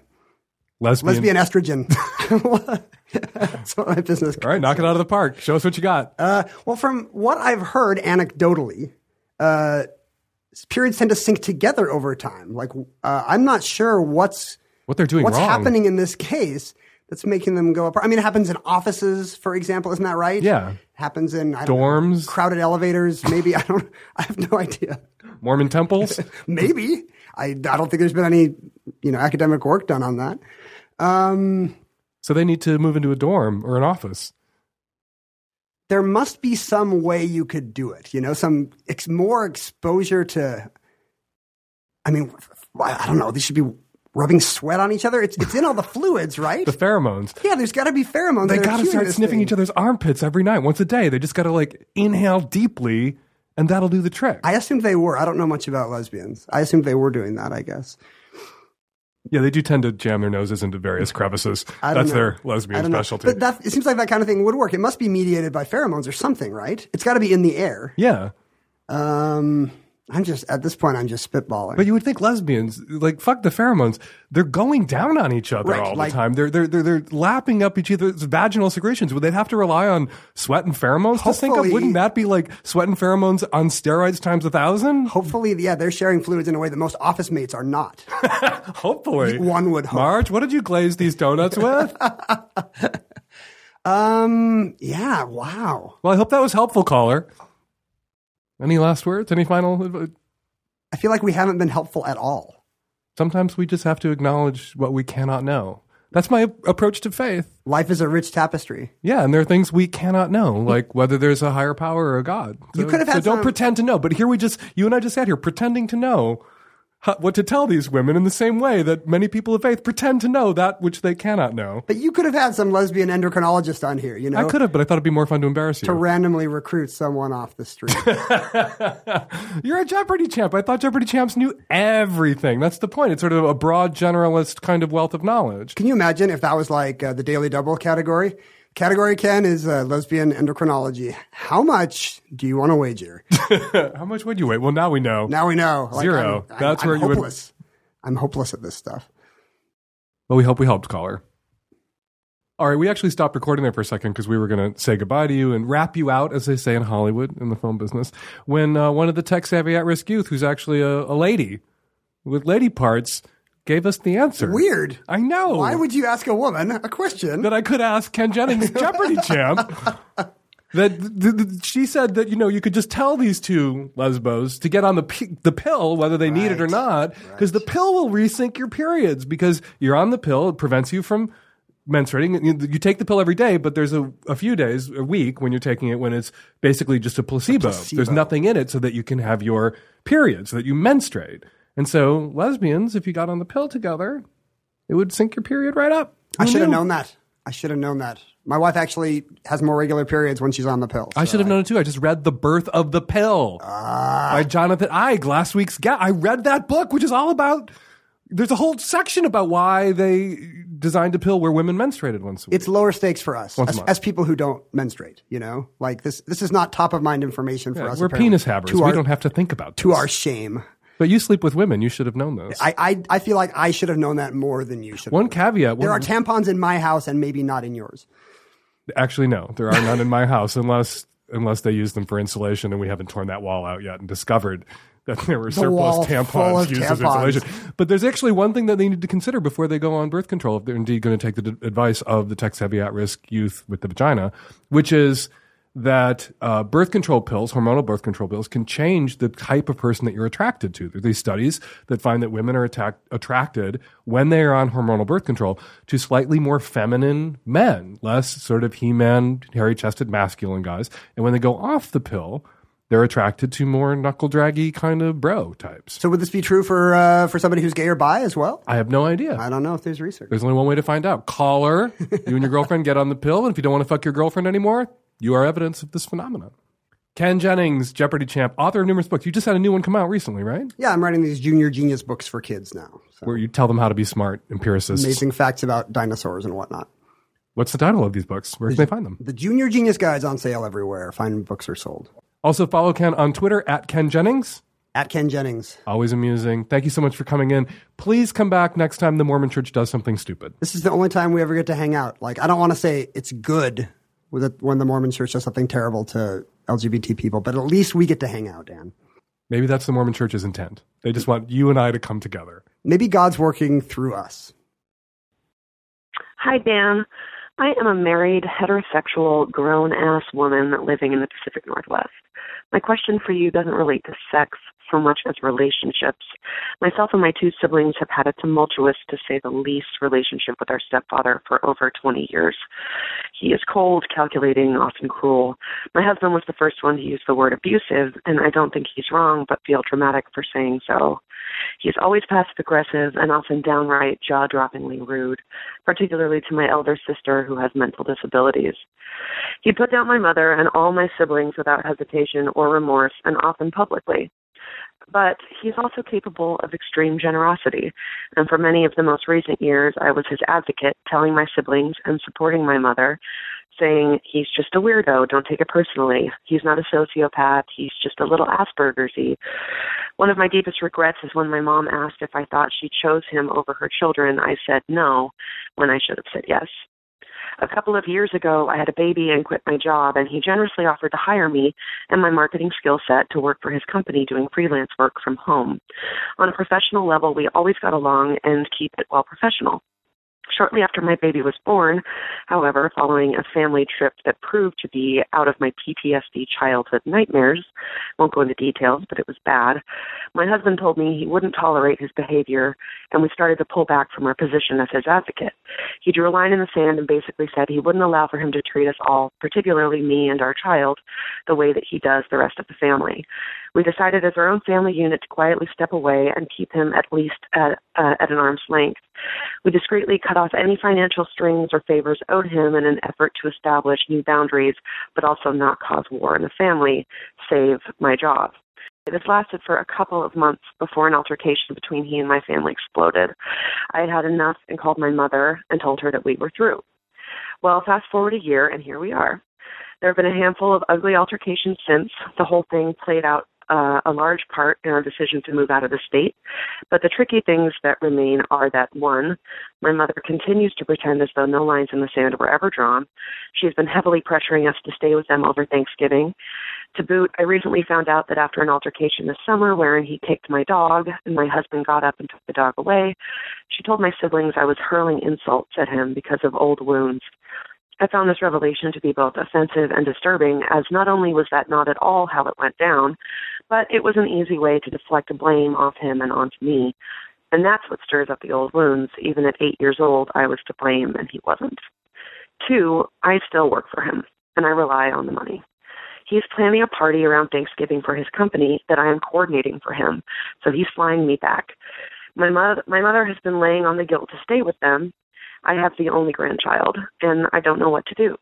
Lesbian. lesbian estrogen. <laughs> That's what my business. All right, knock it out of the park. Show us what you got. Uh, well, from what I've heard anecdotally, uh, periods tend to sync together over time. Like, uh, I'm not sure what's what they're doing what's wrong. happening in this case that's making them go up. I mean, it happens in offices, for example, isn't that right? Yeah. happens in don't know, Dorms. crowded elevators. Maybe <laughs> I don't. I have no idea. Mormon temples. <laughs> Maybe I. I don't think there's been any you know academic work done on that. Um, so they need to move into a dorm or an office. there must be some way you could do it. You know, some ex- more exposure to. I mean, I don't know. They should be rubbing sweat on each other. It's it's in all the fluids, right? The pheromones. yeah, there's got to be pheromones. They got to start sniffing thing. each other's armpits every night, once a day. They just got to like inhale deeply, and that'll do the trick. I assumed they were. I don't know much about lesbians. I assumed they were doing that. I guess. yeah, they do tend to jam their noses into various crevices. That's know. their I lesbian specialty. But that, it seems like that kind of thing would work. It must be mediated by pheromones or something, right? It's got to be in the air. yeah. Um, I'm just at this point. I'm just spitballing. But you would think lesbians, like fuck the pheromones, they're going down on each other Right, all like- the time. They're, they're they're they're lapping up each other's vaginal secretions. Would they have to rely on sweat and pheromones to up? Hopefully- Wouldn't that be like sweat and pheromones on steroids times a thousand? Hopefully, yeah, they're sharing fluids in a way that most office mates are not. <laughs> Hopefully, One would hope. Marge, what did you glaze these donuts with? <laughs> <laughs> Um, yeah, wow. well, I hope that was helpful, caller. Any last words? Any final? I feel like we haven't been helpful at all. Sometimes we just have to acknowledge what we cannot know. That's my approach to faith. Life is a rich tapestry. Yeah, and there are things we cannot know, like whether there's a higher power or a God. You could have so had don't some- pretend to know. But here we just, you and I just sat here pretending to know what to tell these women in the same way that many people of faith pretend to know that which they cannot know. But you could have had some lesbian endocrinologist on here, you know, I could have, but I thought it'd be more fun to embarrass you. to randomly recruit someone off the street. <laughs> You're a Jeopardy champ. I thought Jeopardy champs knew everything. That's the point. It's sort of a broad generalist kind of wealth of knowledge. Can you imagine if that was like uh, the Daily Double category? Category Ken is uh, lesbian endocrinology. How much do you want to wager? <laughs> How much would you weigh? Well, now we know. Now we know. Like, Zero. I'm, That's I'm, where I'm you would- hopeless. I'm hopeless at this stuff. Well, we hope we helped, caller. All right, we actually stopped recording there for a second because we were going to say goodbye to you and wrap you out, as they say in Hollywood in the film business, when uh, one of the tech savvy at risk youth, who's actually a, a lady with lady parts, gave us the answer. Weird. I know. Why would you ask a woman a question? that I could ask Ken Jennings, <laughs> Jeopardy champ. That th- th- she said that you know you could just tell these two lesbos to get on the p- the pill whether they need it or not because the pill will resync your periods because you're on the pill it prevents you from menstruating you, you take the pill every day but there's a, a few days a week when you're taking it when it's basically just a placebo. placebo. there's nothing in it so that you can have your period so that you menstruate and so lesbians if you got on the pill together it would sync your period right up I should have known that. I should have known that. My wife actually has more regular periods when she's on the pill. I should have known it too. I just read The Birth of the Pill ah. by Jonathan Eig, last week's guest. I read that book, which is all about. There's a whole section about why they designed a pill where women menstruated once a week. It's lower stakes for us as, as people who don't menstruate. You know, like this. This is not top of mind information for Yeah, us. we're penis havers. To we our, don't have to think about to our shame. But you sleep with women. You should have known this. I, I I feel like I should have known that more than you should. One have known. caveat. There one- are tampons in my house and maybe not in yours. Actually, no, there are none in my <laughs> house unless unless they use them for insulation, and we haven't torn that wall out yet and discovered that there were wall surplus tampons used as insulation. But there's actually one thing that they need to consider before they go on birth control, if they're indeed going to take the d- advice of the tech-heavy at-risk youth with the vagina, which is that uh, birth control pills, hormonal birth control pills, can change the type of person that you're attracted to. There's these studies that find that women are attracted when they are on hormonal birth control to slightly more feminine men, less sort of he-man, hairy-chested, masculine guys. And when they go off the pill, they're attracted to more knuckle draggy kind of bro types. So would this be true for uh, for somebody who's gay or bi as well? I have no idea. I don't know if there's research. There's only one way to find out. Call her. <laughs> you and your girlfriend get on the pill, and if you don't want to fuck your girlfriend anymore, you are evidence of this phenomenon. Ken Jennings, Jeopardy champ, author of numerous books. You just had a new one come out recently, right? Yeah, I'm writing these junior genius books for kids now. So Where you tell them how to be smart empiricists. amazing facts about dinosaurs and whatnot. What's the title of these books? Where can they find them? The Junior Genius Guide's on sale everywhere. Fine books are sold. Also, follow Ken on Twitter at Ken Jennings. At Ken Jennings. Always amusing. Thank you so much for coming in. Please come back next time the Mormon Church does something stupid. This is the only time we ever get to hang out. Like, I don't want to say it's good with when the Mormon Church does something terrible to LGBT people, but at least we get to hang out, Dan. Maybe that's the Mormon Church's intent. They just want you and I to come together. Maybe God's working through us. Hi, Dan. I am a married, heterosexual, grown ass woman living in the Pacific Northwest. My question for you doesn't relate to sex so much as relationships. Myself and my two siblings have had a tumultuous, to say the least, relationship with our stepfather for over 20 years. He is cold, calculating, often cruel. My husband was the first one to use the word abusive, and I don't think he's wrong, but feel dramatic for saying so. He is always passive aggressive and often downright jaw droppingly rude, particularly to my elder sister who has mental disabilities. He put down my mother and all my siblings without hesitation or remorse and often publicly. But he's also capable of extreme generosity, and for many of the most recent years, I was his advocate, telling my siblings and supporting my mother, saying, He's just a weirdo, don't take it personally. He's not a sociopath, he's just a little Asperger's y. One of my deepest regrets is when my mom asked if I thought she chose him over her children. I said no, when I should have said yes. A couple of years ago, I had a baby and quit my job, and he generously offered to hire me and my marketing skill set to work for his company doing freelance work from home. On a professional level, we always got along and keep it well professional. Shortly after my baby was born, however, following a family trip that proved to be out of my PTSD childhood nightmares, won't go into details, but it was bad, my husband told me he wouldn't tolerate his behavior, and we started to pull back from our position as his advocate. He drew a line in the sand and basically said he wouldn't allow for him to treat us all, particularly me and our child, the way that he does the rest of the family. We decided as our own family unit to quietly step away and keep him at least at, uh, at an arm's length. We discreetly cut off any financial strings or favors owed him in an effort to establish new boundaries, but also not cause war in the family, save my job. This lasted for a couple of months before an altercation between he and my family exploded. I had had enough and called my mother and told her that we were through. Well, fast forward a year, and here we are. There have been a handful of ugly altercations since. The whole thing played out uh, a large part in our decision to move out of the state. But the tricky things that remain are that one, my mother continues to pretend as though no lines in the sand were ever drawn. She's been heavily pressuring us to stay with them over Thanksgiving. To boot, I recently found out that after an altercation this summer wherein he kicked my dog and my husband got up and took the dog away, she told my siblings I was hurling insults at him because of old wounds. I found this revelation to be both offensive and disturbing, as not only was that not at all how it went down, but it was an easy way to deflect blame off him and onto me. And that's what stirs up the old wounds. Even at eight years old, I was to blame and he wasn't. Two, I still work for him, and I rely on the money. He's planning a party around Thanksgiving for his company that I am coordinating for him, so he's flying me back. My mother, my mother has been laying on the guilt to stay with them, I have the only grandchild, and I don't know what to do.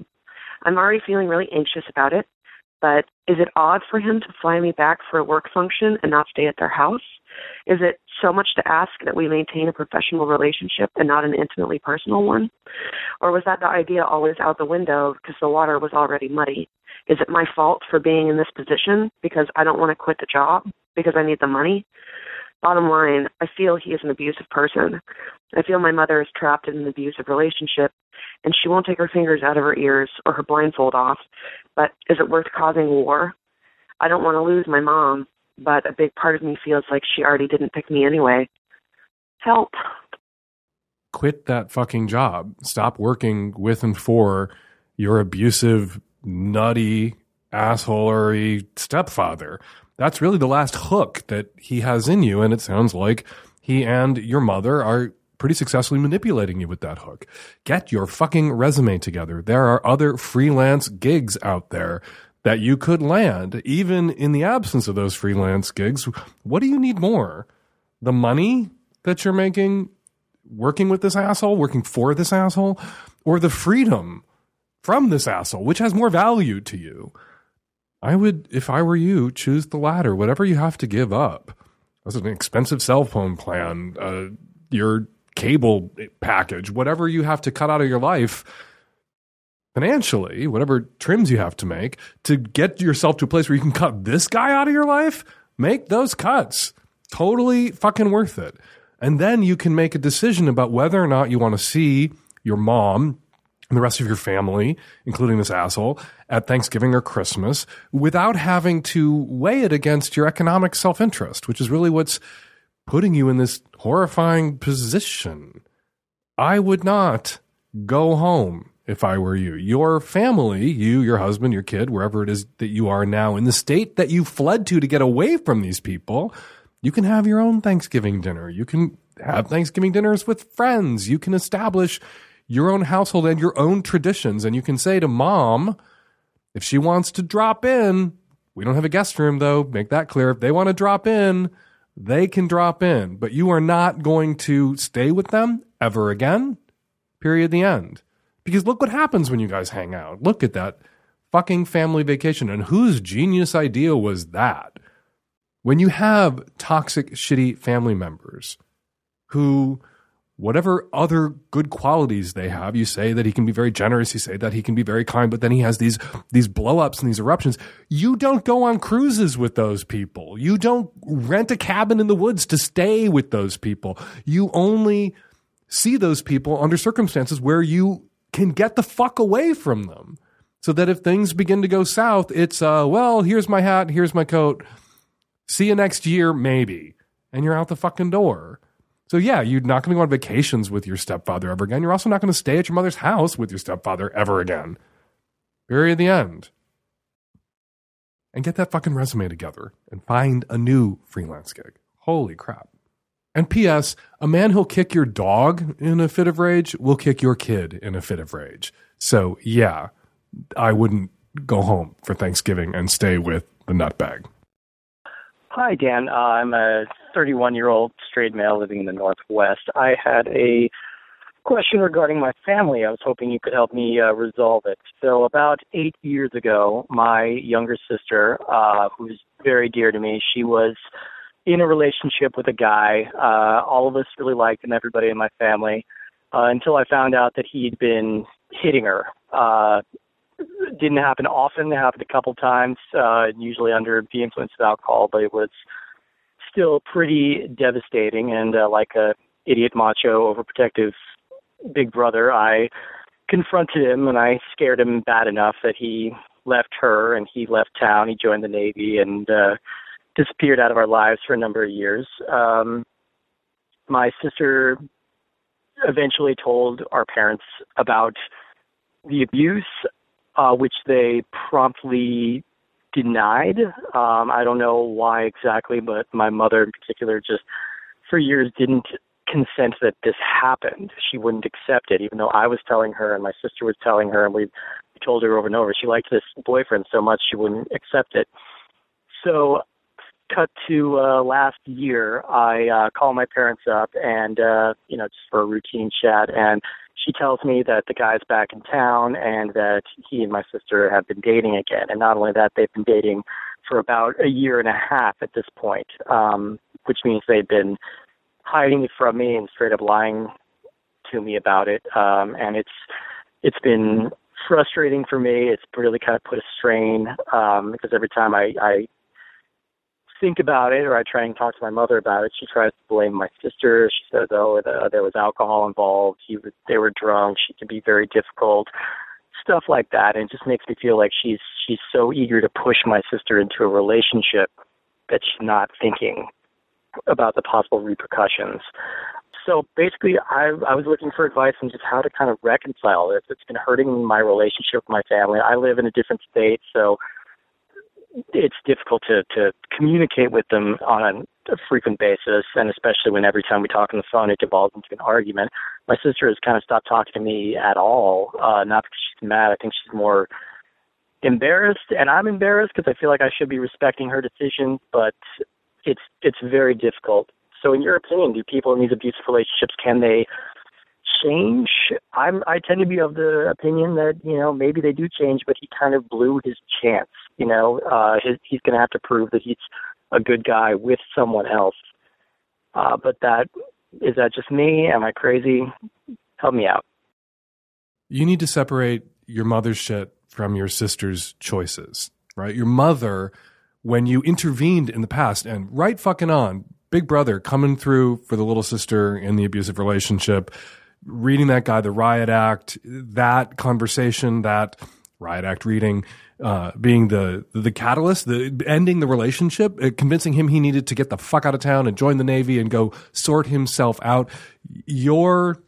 I'm already feeling really anxious about it, but is it odd for him to fly me back for a work function and not stay at their house? Is it so much to ask that we maintain a professional relationship and not an intimately personal one? Or was that the idea always out the window because the water was already muddy? Is it my fault for being in this position because I don't want to quit the job because I need the money? Bottom line, I feel he is an abusive person. I feel my mother is trapped in an abusive relationship, and she won't take her fingers out of her ears or her blindfold off. But is it worth causing war? I don't want to lose my mom, but a big part of me feels like she already didn't pick me anyway. Help. Quit that fucking job. Stop working with and for your abusive, nutty, assholery stepfather that's really the last hook that he has in you. And it sounds like he and your mother are pretty successfully manipulating you with that hook. Get your fucking resume together. There are other freelance gigs out there that you could land, even in the absence of those freelance gigs. What do you need more? The money that you're making working with this asshole, working for this asshole, or the freedom from this asshole, which has more value to you? I would, if I were you, choose the latter. Whatever you have to give up. That's an expensive cell phone plan, uh, your cable package, whatever you have to cut out of your life financially, whatever trims you have to make to get yourself to a place where you can cut this guy out of your life, make those cuts. Totally fucking worth it. And then you can make a decision about whether or not you want to see your mom and the rest of your family, including this asshole, at Thanksgiving or Christmas without having to weigh it against your economic self interest, which is really what's putting you in this horrifying position. I would not go home if I were you. Your family, you, your husband, your kid, wherever it is that you are now, in the state that you fled to to get away from these people, you can have your own Thanksgiving dinner. You can have Thanksgiving dinners with friends. You can establish your own household and your own traditions. And you can say to mom, if she wants to drop in, we don't have a guest room though, make that clear. If they want to drop in, they can drop in, but you are not going to stay with them ever again. Period. The end. Because look what happens when you guys hang out. Look at that fucking family vacation. And whose genius idea was that? When you have toxic, shitty family members who whatever other good qualities they have. You say that he can be very generous. You say that he can be very kind, but then he has these these blowups and these eruptions. You don't go on cruises with those people. You don't rent a cabin in the woods to stay with those people. You only see those people under circumstances where you can get the fuck away from them. So that if things begin to go south, it's uh well, here's my hat, here's my coat. See you next year, maybe. And you're out the fucking door. So yeah, you're not going to go on vacations with your stepfather ever again. You're also not going to stay at your mother's house with your stepfather ever again. Period. The end. And get that fucking resume together and find a new freelance gig. Holy crap. And P.S. A man who'll kick your dog in a fit of rage will kick your kid in a fit of rage. So yeah, I wouldn't go home for Thanksgiving and stay with the nutbag. Hi, Dan. Uh, I'm a 31 year old straight male living in the Northwest. I had a question regarding my family. I was hoping you could help me uh, resolve it. So, about eight years ago, my younger sister, uh, who's very dear to me, she was in a relationship with a guy. Uh, all of us really liked him, everybody in my family, uh, until I found out that he'd been hitting her. Uh, didn't happen often. It happened a couple times, uh, usually under the influence of alcohol, but it was still pretty devastating. And uh, like a idiot, macho, overprotective big brother, I confronted him and I scared him bad enough that he left her and he left town. He joined the Navy and uh, disappeared out of our lives for a number of years. Um, my sister eventually told our parents about the abuse uh, which they promptly denied. Um, I don't know why exactly, but my mother in particular just for years didn't consent that this happened. She wouldn't accept it, even though I was telling her and my sister was telling her, and we told her over and over. She liked this boyfriend so much she wouldn't accept it. So, cut to uh, last year, I uh, call my parents up and uh, you know just for a routine chat, and she tells me that the guy's back in town and that he and my sister have been dating again. And not only that, they've been dating for about a year and a half at this point, um, which means they've been hiding it from me and straight up lying to me about it. Um, and it's it's been frustrating for me. It's really kind of put a strain um, because every time I, I think about it or I try and talk to my mother about it, she tries to blame my sister. She says, "Oh, the, there was alcohol involved. He was, they were drunk. She can be very difficult." Stuff like that, and it just makes me feel like she's she's so eager to push my sister into a relationship that she's not thinking about the possible repercussions. So basically, I I was looking for advice on just how to kind of reconcile this. It's been hurting my relationship with my family. I live in a different state, so it's difficult to to communicate with them on a frequent basis, and especially when every time we talk on the phone, it devolves into an argument. My sister has kind of stopped talking to me at all, uh, not because she's mad. I think she's more embarrassed, and I'm embarrassed because I feel like I should be respecting her decision, but it's it's very difficult. So, in your opinion, do people in these abusive relationships can they change. I'm I tend to be of the opinion that you know maybe they do change, but he kind of blew his chance. You know, uh, his, he's going to have to prove that he's a good guy with someone else. Uh, but that is that just me? Am I crazy? Help me out. You need to separate your mother's shit from your sister's choices, right? Your mother, when you intervened in the past, and right fucking on, big brother coming through for the little sister in the abusive relationship, reading that guy, the Riot Act, that conversation, that Riot Act reading, uh, being the the catalyst, the ending the relationship, uh, convincing him he needed to get the fuck out of town and join the Navy and go sort himself out. Your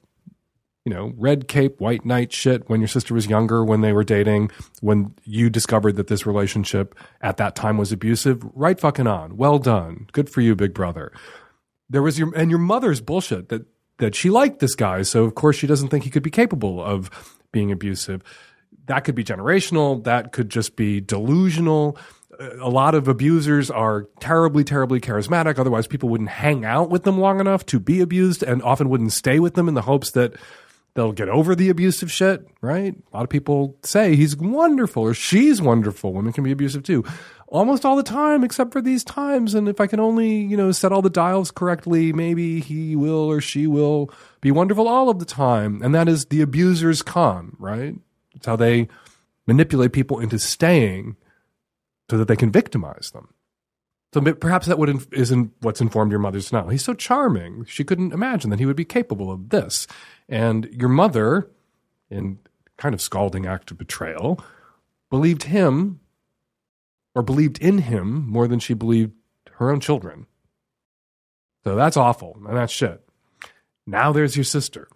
you know, red cape, white knight shit when your sister was younger, when they were dating, when you discovered that this relationship at that time was abusive, right fucking on. Well done. Good for you, big brother. There was your, and your mother's bullshit that that she liked this guy, so of course she doesn't think he could be capable of being abusive. That could be generational. That could just be delusional. A lot of abusers are terribly, terribly charismatic. Otherwise, people wouldn't hang out with them long enough to be abused and often wouldn't stay with them in the hopes that they'll get over the abusive shit, right? A lot of people say he's wonderful or she's wonderful. Women can be abusive too almost all the time, except for these times. And if I can only, you know, set all the dials correctly, maybe he will or she will be wonderful all of the time. And that is the abuser's con, right? It's how they manipulate people into staying so that they can victimize them. So perhaps that would isn't what's informed your mother's now. He's so charming. She couldn't imagine that he would be capable of this. And your mother, in kind of scalding act of betrayal, believed him or believed in him more than she believed her own children. So that's awful and that's shit. Now there's your sister.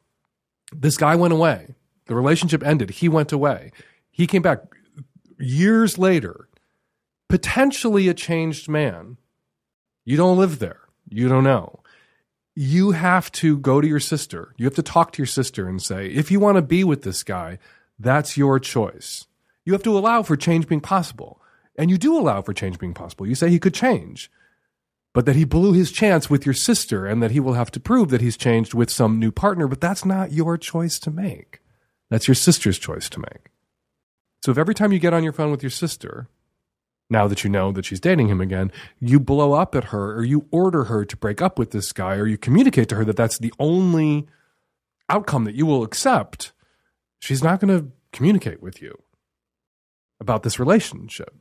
This guy went away. The relationship ended. He went away. He came back years later, potentially a changed man. You don't live there. You don't know. You have to go to your sister. You have to talk to your sister and say, if you want to be with this guy, that's your choice. You have to allow for change being possible. And you do allow for change being possible. You say he could change. but that he blew his chance with your sister and that he will have to prove that he's changed with some new partner, but that's not your choice to make. That's your sister's choice to make. So if every time you get on your phone with your sister, now that you know that she's dating him again, you blow up at her or you order her to break up with this guy or you communicate to her that that's the only outcome that you will accept, she's not going to communicate with you about this relationship.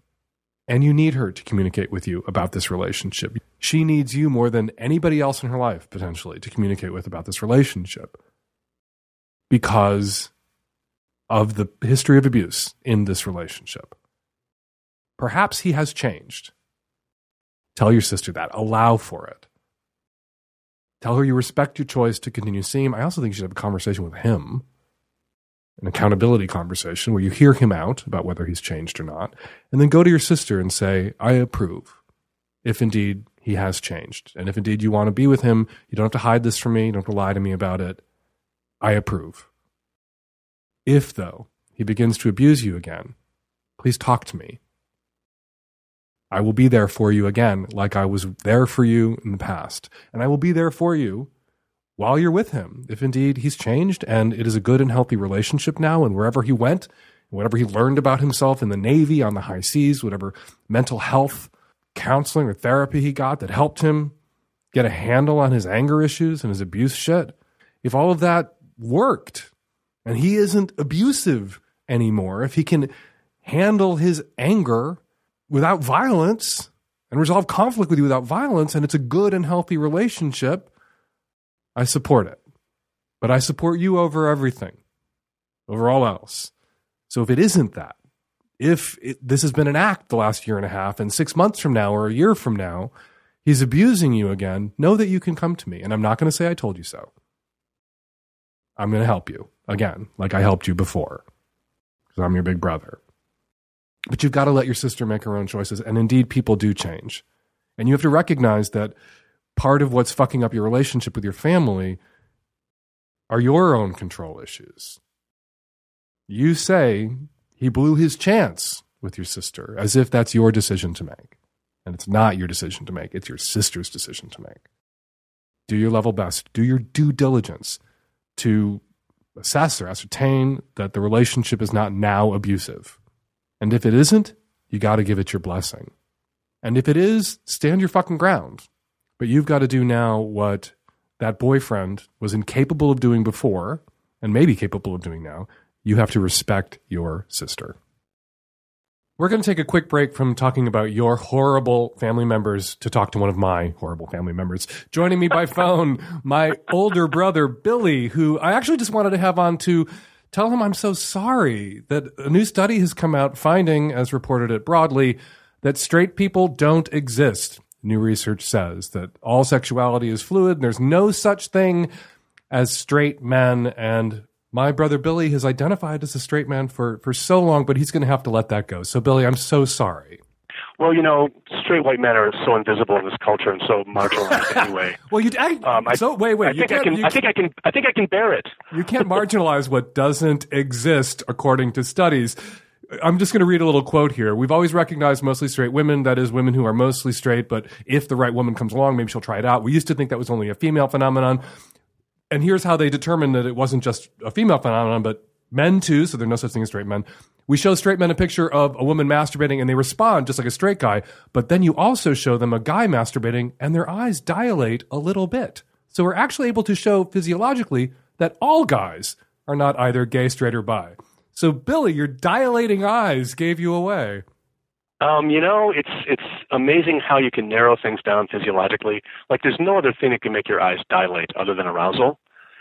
And you need her to communicate with you about this relationship. She needs you more than anybody else in her life, potentially, to communicate with about this relationship because of the history of abuse in this relationship. Perhaps he has changed. Tell your sister that. Allow for it. Tell her you respect your choice to continue seeing him. I also think you should have a conversation with him, an accountability conversation where you hear him out about whether he's changed or not, and then go to your sister and say, I approve, if indeed he has changed. And if indeed you want to be with him, you don't have to hide this from me, you don't have to lie to me about it. I approve. If, though, he begins to abuse you again, please talk to me. I will be there for you again, like I was there for you in the past. And I will be there for you while you're with him, if indeed he's changed and it is a good and healthy relationship now. And wherever he went, whatever he learned about himself in the Navy, on the high seas, whatever mental health counseling or therapy he got that helped him get a handle on his anger issues and his abuse shit, if all of that worked and he isn't abusive anymore, if he can handle his anger without violence and resolve conflict with you without violence, and it's a good and healthy relationship, I support it. But I support you over everything, over all else. So if it isn't that, if it, this has been an act the last year and a half, and six months from now or a year from now, he's abusing you again, know that you can come to me. And I'm not going to say I told you so. I'm going to help you again, like I helped you before, because I'm your big brother. But you've got to let your sister make her own choices. And indeed, people do change. And you have to recognize that part of what's fucking up your relationship with your family are your own control issues. You say he blew his chance with your sister as if that's your decision to make. And it's not your decision to make, it's your sister's decision to make. Do your level best, do your due diligence to assess or ascertain that the relationship is not now abusive. And if it isn't, you got to give it your blessing. And if it is, stand your fucking ground. But you've got to do now what that boyfriend was incapable of doing before and maybe capable of doing now. You have to respect your sister. We're going to take a quick break from talking about your horrible family members to talk to one of my horrible family members. Joining me by phone, my older brother, Billy, who I actually just wanted to have on to tell him I'm so sorry that a new study has come out finding, as reported it broadly, that straight people don't exist. New research says that all sexuality is fluid. And there's no such thing as straight men. And my brother Billy has identified as a straight man for, for so long, but he's going to have to let that go. So, Billy, I'm so sorry. Well, you know, straight white men are so invisible in this culture and so marginalized <laughs> anyway. well, you. I, um, I, so wait, wait. I think I can. I think I can. I think I can bear it. You can't marginalize what doesn't exist according to studies. I'm just going to read a little quote here. We've always recognized mostly straight women, that is, women who are mostly straight, but if the right woman comes along, maybe she'll try it out. We used to think that was only a female phenomenon. And here's how they determined that it wasn't just a female phenomenon, but men too, so there's no such thing as straight men. We show straight men a picture of a woman masturbating and they respond just like a straight guy, but then you also show them a guy masturbating and their eyes dilate a little bit. So we're actually able to show physiologically that all guys are not either gay, straight, or bi. So Billy, your dilating eyes gave you away. Um, you know, it's it's amazing how you can narrow things down physiologically. Like there's no other thing that can make your eyes dilate other than arousal.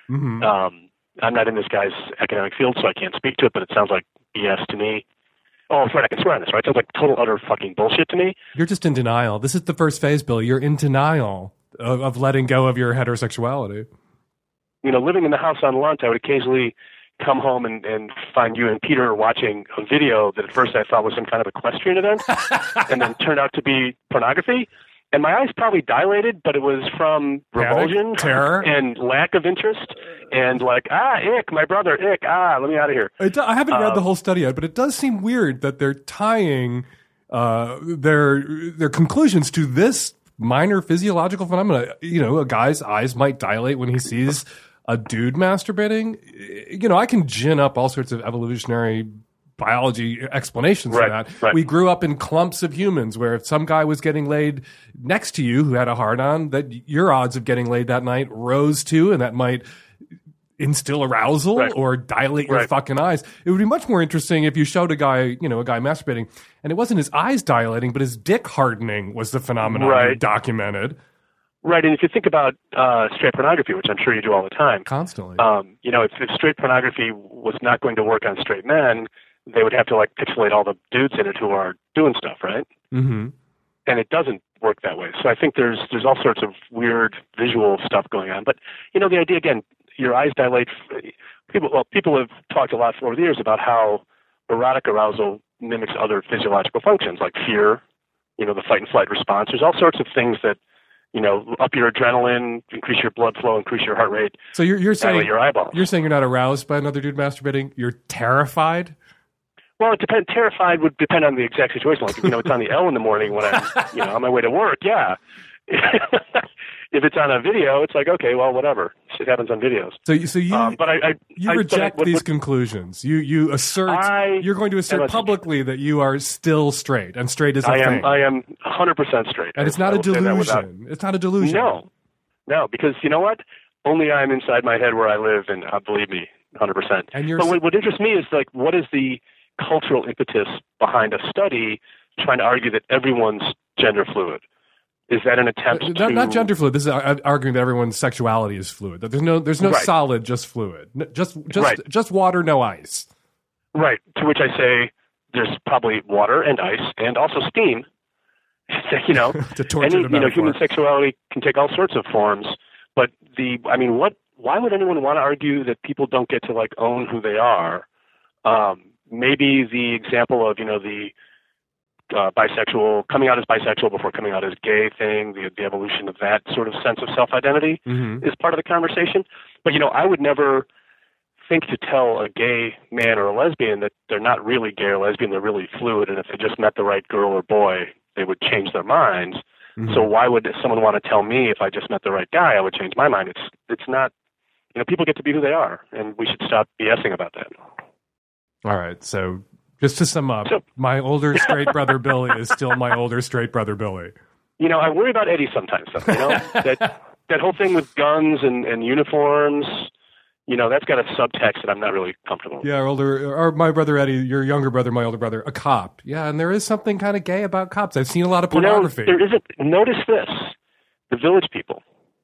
Mm-hmm. Um, I'm not in this guy's academic field, so I can't speak to it, but it sounds like BS to me. Oh, that's right. I can swear on this, right? It sounds like total, utter fucking bullshit to me. You're just in denial. This is the first phase, Bill. You're in denial of, of letting go of your heterosexuality. You know, living in the house on Lunt, I would occasionally come home and, and find you and Peter watching a video that at first I thought was some kind of equestrian event <laughs> and then turned out to be pornography. And my eyes probably dilated, but it was from revulsion, terror, and lack of interest, and like ah, ick, my brother, ick, ah, let me out of here. It, I haven't read Um, the whole study yet, but it does seem weird that they're tying uh, their their conclusions to this minor physiological phenomena. You know, a guy's eyes might dilate when he sees a dude masturbating. You know, I can gin up all sorts of evolutionary biology explanations Right, for that. right. We grew up in clumps of humans where if some guy was getting laid next to you who had a hard on, that your odds of getting laid that night rose too, and that might instill arousal Right. or dilate your fucking eyes. It would be much more interesting if you showed a guy, you know, a guy masturbating, and it wasn't his eyes dilating, but his dick hardening was the phenomenon Right. documented. Right, and if you think about uh, straight pornography, which I'm sure you do all the time, constantly, um, you know, if, if straight pornography was not going to work on straight men, they would have to like pixelate all the dudes in it who are doing stuff, right? Mm-hmm. And it doesn't work that way. So I think there's there's all sorts of weird visual stuff going on. But you know, the idea again, your eyes dilate. People, well, people have talked a lot over the years about how erotic arousal mimics other physiological functions like fear, you know, the fight and flight response. There's all sorts of things that you know, up your adrenaline, increase your blood flow, increase your heart rate. So you're, you're saying your eyeballs. you're saying you're not aroused by another dude masturbating. You're terrified. Well, it depends. Terrified would depend on the exact situation. Like, you know, it's on the L in the morning when I'm, you know, on my way to work. Yeah. <laughs> if it's on a video, it's like, okay, well, whatever. It happens on videos. So, so you Um, but I, I you I, but I- reject what- these what- conclusions. You you assert you're going to assert a- publicly that you are still straight and straight is a I am. thing. I am 100 percent straight. and it's not a that without- delusion. It's not a delusion. No, no, because you know what? Only I'm inside my head where I live, and uh, believe me, 100. percent And you're But what, what interests me is like, what is the cultural impetus behind a study trying to argue that everyone's gender fluid? Is that an attempt Uh, Not, to not gender fluid. This is uh, arguing that everyone's sexuality is fluid. That there's no there's no Right. solid, just fluid. Just just Right. just water, no ice. Right. To which I say, there's probably water and ice and also steam. <laughs> you know, <laughs> To torture any the you know human sexuality can take all sorts of forms. But the I mean, what? Why would anyone want to argue that people don't get to like own who they are? Um, maybe the example of you know the uh, bisexual coming out as bisexual before coming out as gay thing, the, the evolution of that sort of sense of self identity Mm-hmm. is part of the conversation. But you know, I would never think to tell a gay man or a lesbian that they're not really gay or lesbian, they're really fluid, and if they just met the right girl or boy, they would change their minds. Mm-hmm. So why would someone want to tell me if I just met the right guy, I would change my mind? It's it's not. You know, people get to be who they are, and we should stop BSing about that. All right. So just to sum up, my older straight brother Billy is still my older straight brother Billy. You know, I worry about Eddie sometimes. Though, you know <laughs> that that whole thing with guns and, and uniforms. You know, that's got a subtext that I'm not really comfortable. with. Yeah, our older or my brother Eddie, your younger brother, my older brother, a cop. Yeah, and there is something kind of gay about cops. I've seen a lot of You know, pornography. there isn't. Notice this: the village people.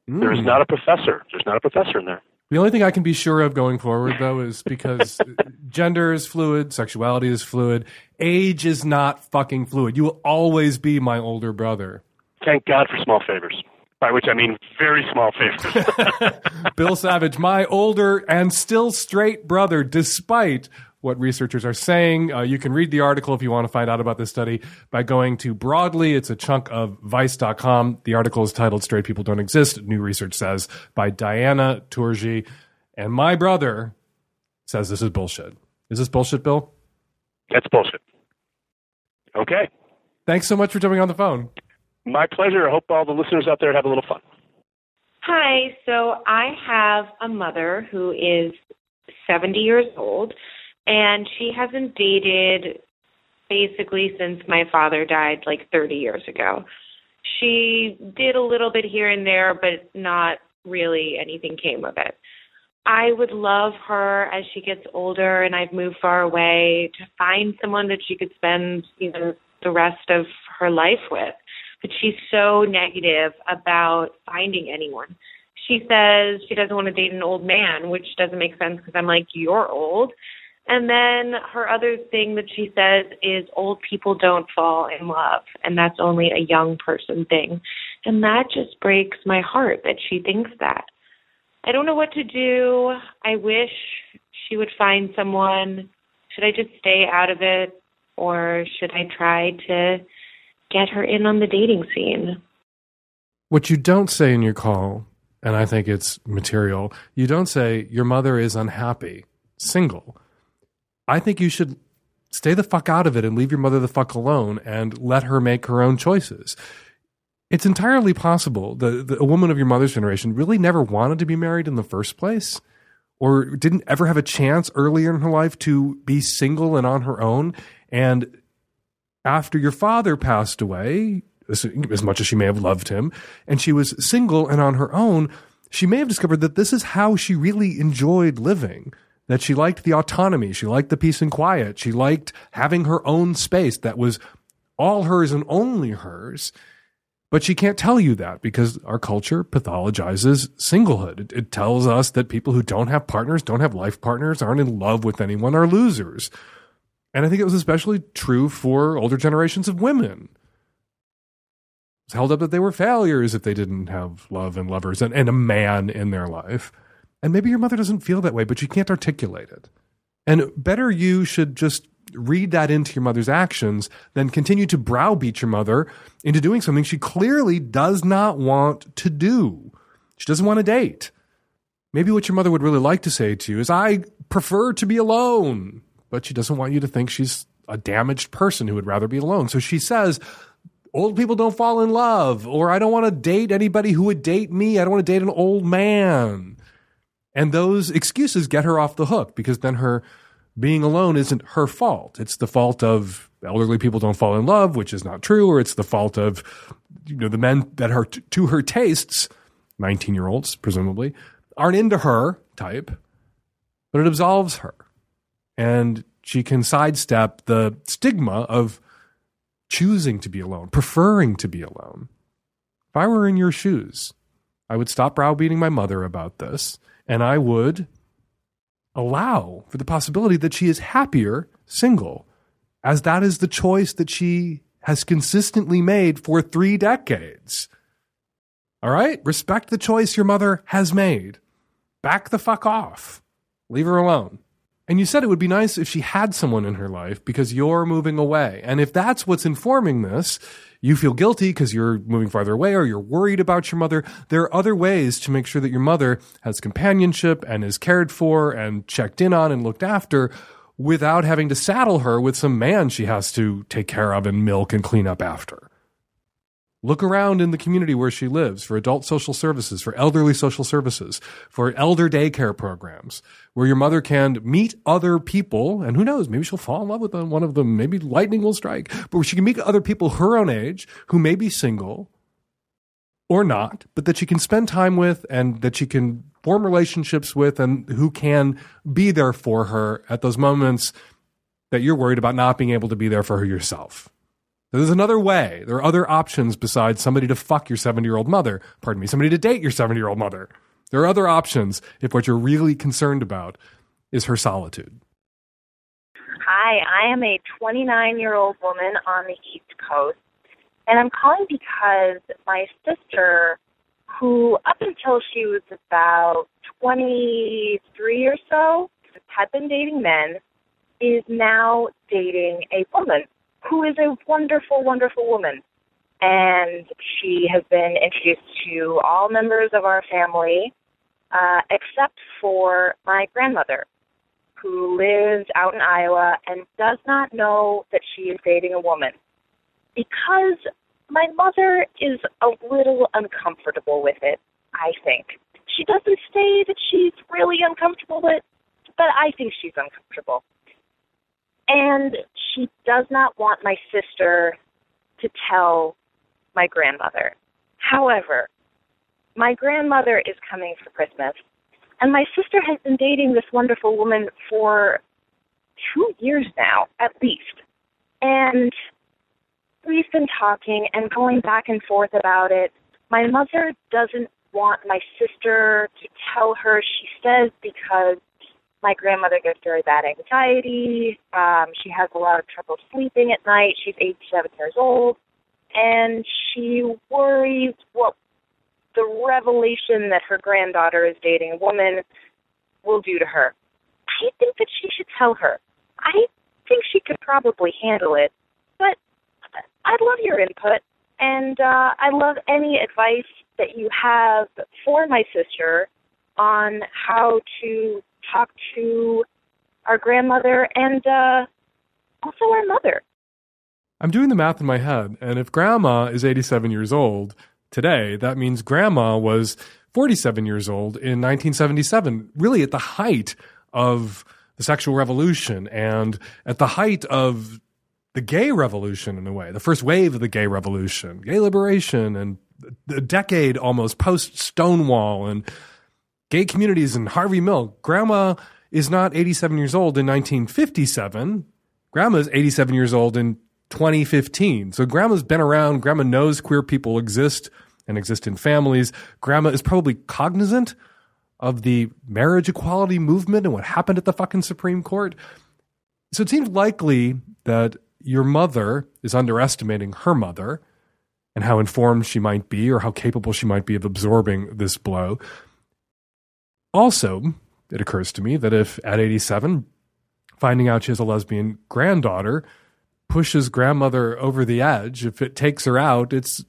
There is Mm. not a professor. There's not a professor in there. The only thing I can be sure of going forward, though, is because <laughs> gender is fluid, sexuality is fluid, age is not fucking fluid. You will always be my older brother. Thank God for small favors, by which I mean very small favors. <laughs> Bill Savage, my older and still straight brother, despite what researchers are saying. Uh, you can read the article if you want to find out about this study by going to Broadly. It's a chunk of Vice.com. The article is titled Straight People Don't Exist, New Research Says, by Diana Tourjée. And my brother says this is bullshit. Is this bullshit, Bill? That's bullshit. Okay. Thanks so much for jumping on the phone. My pleasure. I hope all the listeners out there have a little fun. Hi, so I have a mother who is 70 years old, and she hasn't dated basically since my father died like 30 years ago. She did a little bit here and there, but not really anything came of it. I would love her as she gets older and I've moved far away to find someone that she could spend you know, the rest of her life with. But she's so negative about finding anyone. She says she doesn't want to date an old man, which doesn't make sense because I'm like, you're old. And then her other thing that she says is old people don't fall in love, and that's only a young person thing. And that just breaks my heart that she thinks that. I don't know what to do. I wish she would find someone. Should I just stay out of it, or should I try to get her in on the dating scene? What you don't say in your call, and I think it's material, you don't say your mother is unhappy, single. I think you should stay the fuck out of it and leave your mother the fuck alone and let her make her own choices. it's entirely possible that, a woman of your mother's generation really never wanted to be married in the first place or didn't ever have a chance earlier in her life to be single and on her own. And after your father passed away, as much as she may have loved him, and she was single and on her own, she may have discovered that this is how she really enjoyed living. That she liked the autonomy, she liked the peace and quiet, she liked having her own space that was all hers and only hers. But she can't tell you that because our culture pathologizes singlehood. It, it, tells us that people who don't have partners, don't have life partners, aren't in love with anyone, are losers. And I think it was especially true for older generations of women. It's held up that they were failures if they didn't have love and lovers and, and a man in their life. And maybe your mother doesn't feel that way, but you can't articulate it. And better you should just read that into your mother's actions than continue to browbeat your mother into doing something she clearly does not want to do. She doesn't want to date. Maybe what your mother would really like to say to you is, I prefer to be alone. But she doesn't want you to think she's a damaged person who would rather be alone. So she says, Old people don't fall in love, or I don't want to date anybody who would date me. I don't want to date an old man. And those excuses get her off the hook because then her being alone isn't her fault. It's the fault of elderly people don't fall in love, which is not true, or it's the fault of you know the men that are t- to her tastes, nineteen year olds presumably, aren't into her type. But it absolves her, and she can sidestep the stigma of choosing to be alone, preferring to be alone. If I were in your shoes, I would stop browbeating my mother about this, and I would allow for the possibility that she is happier single, as that is the choice that she has consistently made for three decades. All right? Respect the choice your mother has made. Back the fuck off. Leave her alone. And you said it would be nice if she had someone in her life because you're moving away. And if that's what's informing this, you feel guilty because you're moving farther away or you're worried about your mother. There are other ways to make sure that your mother has companionship and is cared for and checked in on and looked after without having to saddle her with some man she has to take care of and milk and clean up after. Look around in the community where she lives for adult social services, for elderly social services, for elder daycare programs, where your mother can meet other people. And who knows, maybe she'll fall in love with one of them. Maybe lightning will strike, but where she can meet other people her own age who may be single or not, but that she can spend time with and that she can form relationships with and who can be there for her at those moments that you're worried about not being able to be there for her yourself. There's another way. There are other options besides somebody to fuck your 70 year old mother. Pardon me, somebody to date your 70 year old mother. There are other options if what you're really concerned about is her solitude. Hi, I am a 29 year old woman on the East Coast, and I'm calling because my sister, who up until she was about 23 or so, had been dating men, is now dating a woman who is a wonderful, wonderful woman. And she has been introduced to all members of our family, uh, except for my grandmother, who lives out in Iowa and does not know that she is dating a woman. Because my mother is a little uncomfortable with it, I think. She doesn't say that she's really uncomfortable with it, but I think she's uncomfortable. And she does not want my sister to tell my grandmother. However, my grandmother is coming for Christmas, and my sister has been dating this wonderful woman for two years now, at least. And we've been talking and going back and forth about it. My mother doesn't want my sister to tell her, she says, because my grandmother gets very bad anxiety. Um, she has a lot of trouble sleeping at night. She's 87 years old. And she worries what the revelation that her granddaughter is dating a woman will do to her. I think that she should tell her. I think she could probably handle it, but I'd love your input, and uh, I love any advice that you have for my sister on how to talk to our grandmother and uh, also our mother. I'm doing the math in my head, and if grandma is 87 years old today, that means grandma was 47 years old in 1977, really at the height of the sexual revolution and at the height of the gay revolution in a way, the first wave of the gay revolution, gay liberation, and a decade almost post Stonewall and gay communities and Harvey Milk. Grandma is not 87 years old in 1957. Grandma is 87 years old in 2015. So grandma's been around. Grandma knows queer people exist and exist in families. Grandma is probably cognizant of the marriage equality movement and what happened at the fucking Supreme Court. So it seems likely that your mother is underestimating her mother and how informed she might be or how capable she might be of absorbing this blow. Also, it occurs to me that if at 87, finding out she has a lesbian granddaughter pushes grandmother over the edge, if it takes her out, it's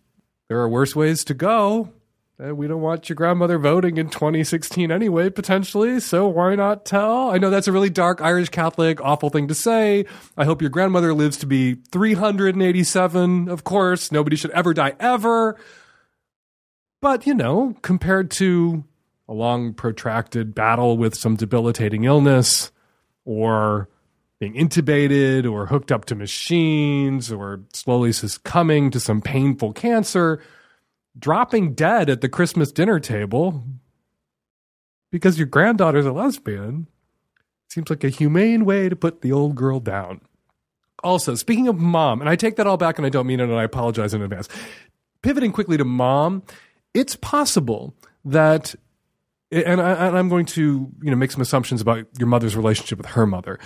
there are worse ways to go. We don't want your grandmother voting in 2016 anyway, potentially. So why not tell? I know that's a really dark Irish Catholic, awful thing to say. I hope your grandmother lives to be 387. Of course, nobody should ever die ever. But, you know, compared to a long, protracted battle with some debilitating illness or being intubated or hooked up to machines or slowly succumbing to some painful cancer, dropping dead at the Christmas dinner table because your granddaughter's a lesbian seems like a humane way to put the old girl down. Also, speaking of mom, and I take that all back and I don't mean it and I apologize in advance. Pivoting quickly to mom, it's possible that and, I, am going to you know make some assumptions about your mother's relationship with her mother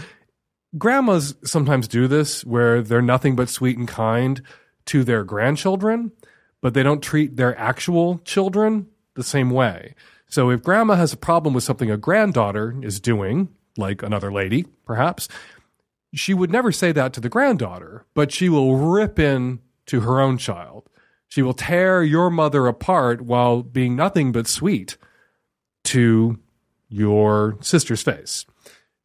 grandmas sometimes do this where they're nothing but sweet and kind to their grandchildren, but they don't treat their actual children the same way. So if grandma has a problem with something a granddaughter is doing, like another lady, perhaps, she would never say that to the granddaughter, but she will rip in to her own child. She will tear your mother apart while being nothing but sweet to your sister's face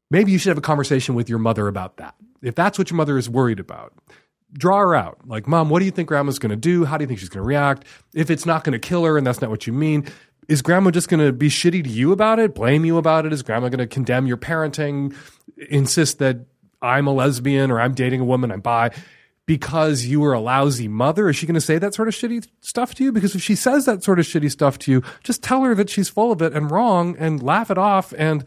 maybe you should have a conversation with your mother about that. If that's what your mother is worried about, draw her out. Like, mom, what do you think grandma's going to do? How do you think she's going to react? If it's not going to kill her and that's not what you mean, is grandma just going to be shitty to you about it, blame you about it? Is grandma going to condemn your parenting, insist that I'm a lesbian or I'm dating a woman, I'm bi? Because you were a lousy mother, is she going to say that sort of shitty stuff to you? Because if she says that sort of shitty stuff to you, just tell her that she's full of it and wrong and laugh it off and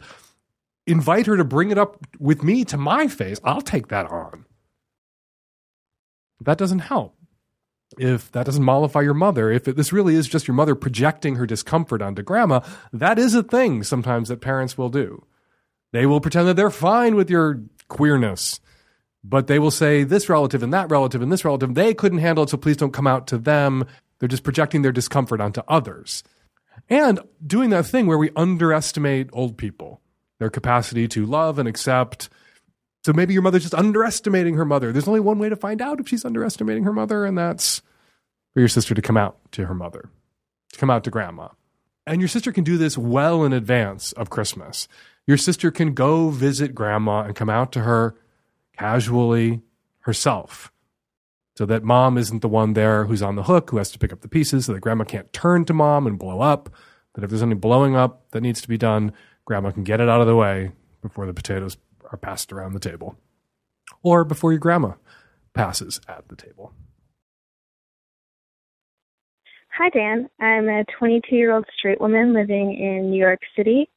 invite her to bring it up with me to my face, I'll take that on. That doesn't help. If that doesn't mollify your mother, if it, this really is just your mother projecting her discomfort onto grandma, that is a thing sometimes that parents will do. They will pretend that they're fine with your queerness, but they will say this relative and that relative and this relative, they couldn't handle it, so please don't come out to them. They're just projecting their discomfort onto others. And doing that thing where we underestimate old people their capacity to love and accept. So maybe your mother's just underestimating her mother. There's only one way to find out if she's underestimating her mother, and that's for your sister to come out to her mother, to come out to grandma. And your sister can do this well in advance of Christmas. Your sister can go visit grandma and come out to her casually herself so that mom isn't the one there who's on the hook who has to pick up the pieces so that grandma can't turn to mom and blow up. That if there's any blowing up that needs to be done, Grandma can get it out of the way before the potatoes are passed around the table, or before your grandma passes at the table. Hi, Dan. I'm a 22 year old straight woman living in New York City.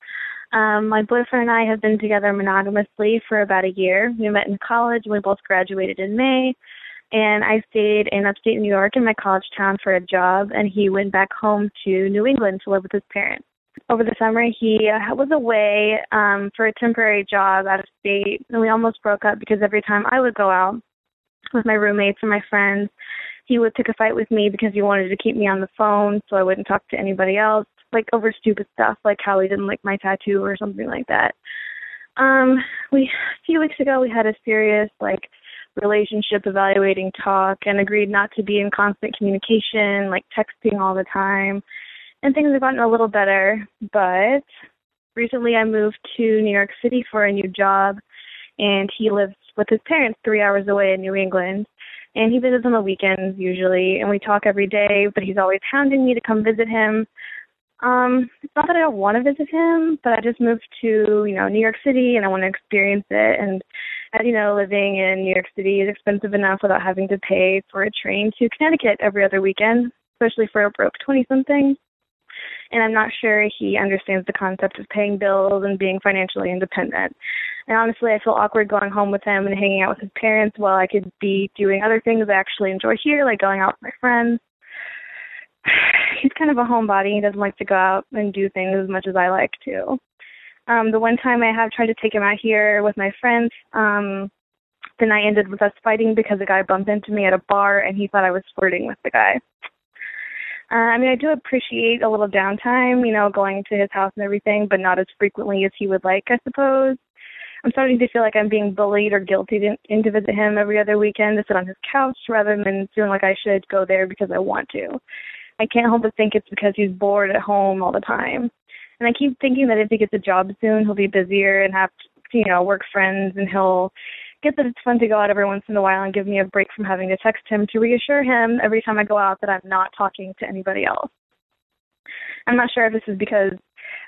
Um, my boyfriend and I have been together monogamously for about a year. We met in college we both graduated in May. And I stayed in upstate New York in my college town for a job, and he went back home to New England to live with his parents over the summer he was away um for a temporary job out of state and we almost broke up because every time I would go out with my roommates and my friends he would pick a fight with me because he wanted to keep me on the phone so I wouldn't talk to anybody else like over stupid stuff like how he didn't like my tattoo or something like that um we a few weeks ago we had a serious like relationship evaluating talk and agreed not to be in constant communication like texting all the time and things have gotten a little better. But recently I moved to New York City for a new job, and he lives with his parents three hours away in New England. And he visits on the weekends usually, and we talk every day, but he's always hounding me to come visit him. Um, it's not that I don't want to visit him, but I just moved to, you know, New York City and I want to experience it. And, as you know, living in New York City is expensive enough without having to pay for a train to Connecticut every other weekend, especially for a broke 20 something. And I'm not sure he understands the concept of paying bills and being financially independent. And honestly, I feel awkward going home with him and hanging out with his parents while I could be doing other things I actually enjoy here, like going out with my friends <laughs> he's kind of a homebody. He doesn't like to go out and do things as much as I like to. Um, the one time I have tried to take him out here with my friends, um, the night ended with us fighting because a guy bumped into me at a bar and he thought I was flirting with the guy. Uh, I mean, I do appreciate a little downtime, you know, going to his house and everything, but not as frequently as he would like, I suppose. I'm starting to feel like I'm being bullied or guilty in to visit him every other weekend to sit on his couch rather than feeling like I should go there because I want to. I can't help but think it's because he's bored at home all the time. And I keep thinking that if he gets a job soon, he'll be busier and have to, you know, work friends and he'll get that it's fun to go out every once in a while and give me a break from having to text him to reassure him every time I go out that I'm not talking to anybody else. I'm not sure if this is because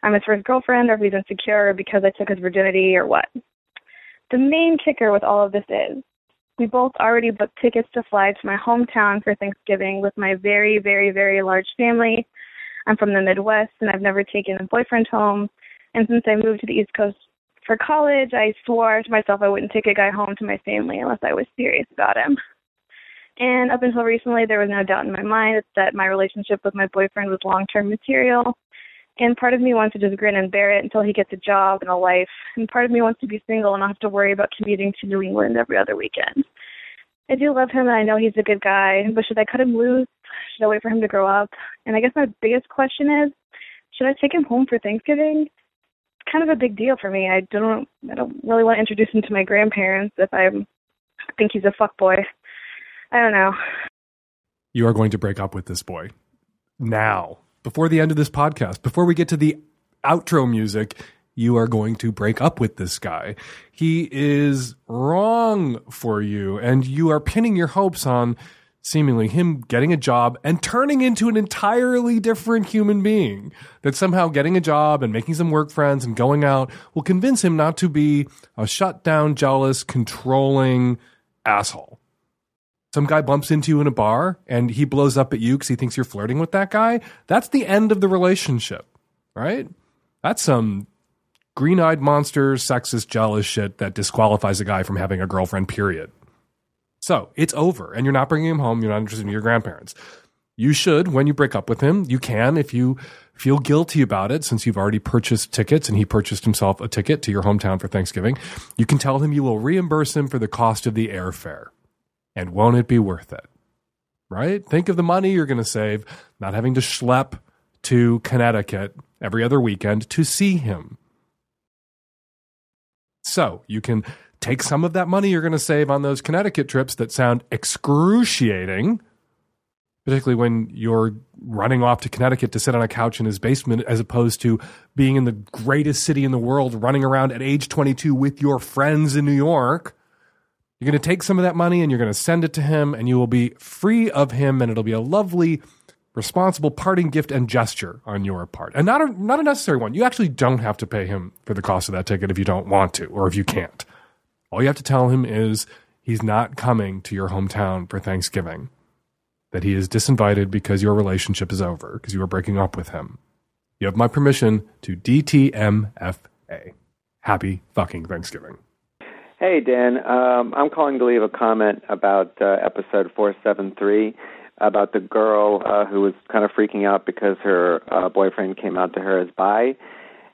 I'm his first girlfriend or if he's insecure or because I took his virginity or what. The main kicker with all of this is we both already booked tickets to fly to my hometown for Thanksgiving with my very, very, very large family. I'm from the Midwest and I've never taken a boyfriend home. And since I moved to the East Coast for college, I swore to myself I wouldn't take a guy home to my family unless I was serious about him. And up until recently, there was no doubt in my mind that my relationship with my boyfriend was long term material. And part of me wants to just grin and bear it until he gets a job and a life. And part of me wants to be single and not have to worry about commuting to New England every other weekend. I do love him and I know he's a good guy, but should I cut him loose? Should I wait for him to grow up? And I guess my biggest question is, should I take him home for Thanksgiving? It's kind of a big deal for me. I don't I don't really want to introduce him to my grandparents if I think he's a fuck boy. I don't know. You are going to break up with this boy now before the end of this podcast, before we get to the outro music, you are going to break up with this guy. He is wrong for you, and you are pinning your hopes on seemingly him getting a job and turning into an entirely different human being. That somehow getting a job and making some work friends and going out will convince him not to be a shut down, jealous, controlling asshole some guy bumps into you in a bar and he blows up at you because he thinks you're flirting with that guy, that's the end of the relationship, right? That's some green eyed monster, sexist, jealous shit that disqualifies a guy from having a girlfriend, period. So it's over, and you're not bringing him home. You're not interested in your grandparents. You should, when you break up with him, you can if you feel guilty about it, since you've already purchased tickets and he purchased himself a ticket to your hometown for Thanksgiving. You can tell him you will reimburse him for the cost of the airfare. And won't it be worth it? Right? Think of the money you're going to save not having to schlep to Connecticut every other weekend to see him. So you can take some of that money you're going to save on those Connecticut trips that sound excruciating, particularly when you're running off to Connecticut to sit on a couch in his basement as opposed to being in the greatest city in the world, running around at age 22 with your friends in New York. You're going to take some of that money and you're going to send it to him, and you will be free of him, and it'll be a lovely, responsible parting gift and gesture on your part, and not a not a necessary one. You actually don't have to pay him for the cost of that ticket if you don't want to or if you can't. All you have to tell him is he's not coming to your hometown for Thanksgiving. That he is disinvited because your relationship is over because you are breaking up with him. You have my permission to DTMFA. Happy fucking Thanksgiving. Hey, Dan. Um, I'm calling to leave a comment about uh, episode 473 about the girl uh, who was kind of freaking out because her uh, boyfriend came out to her as bi.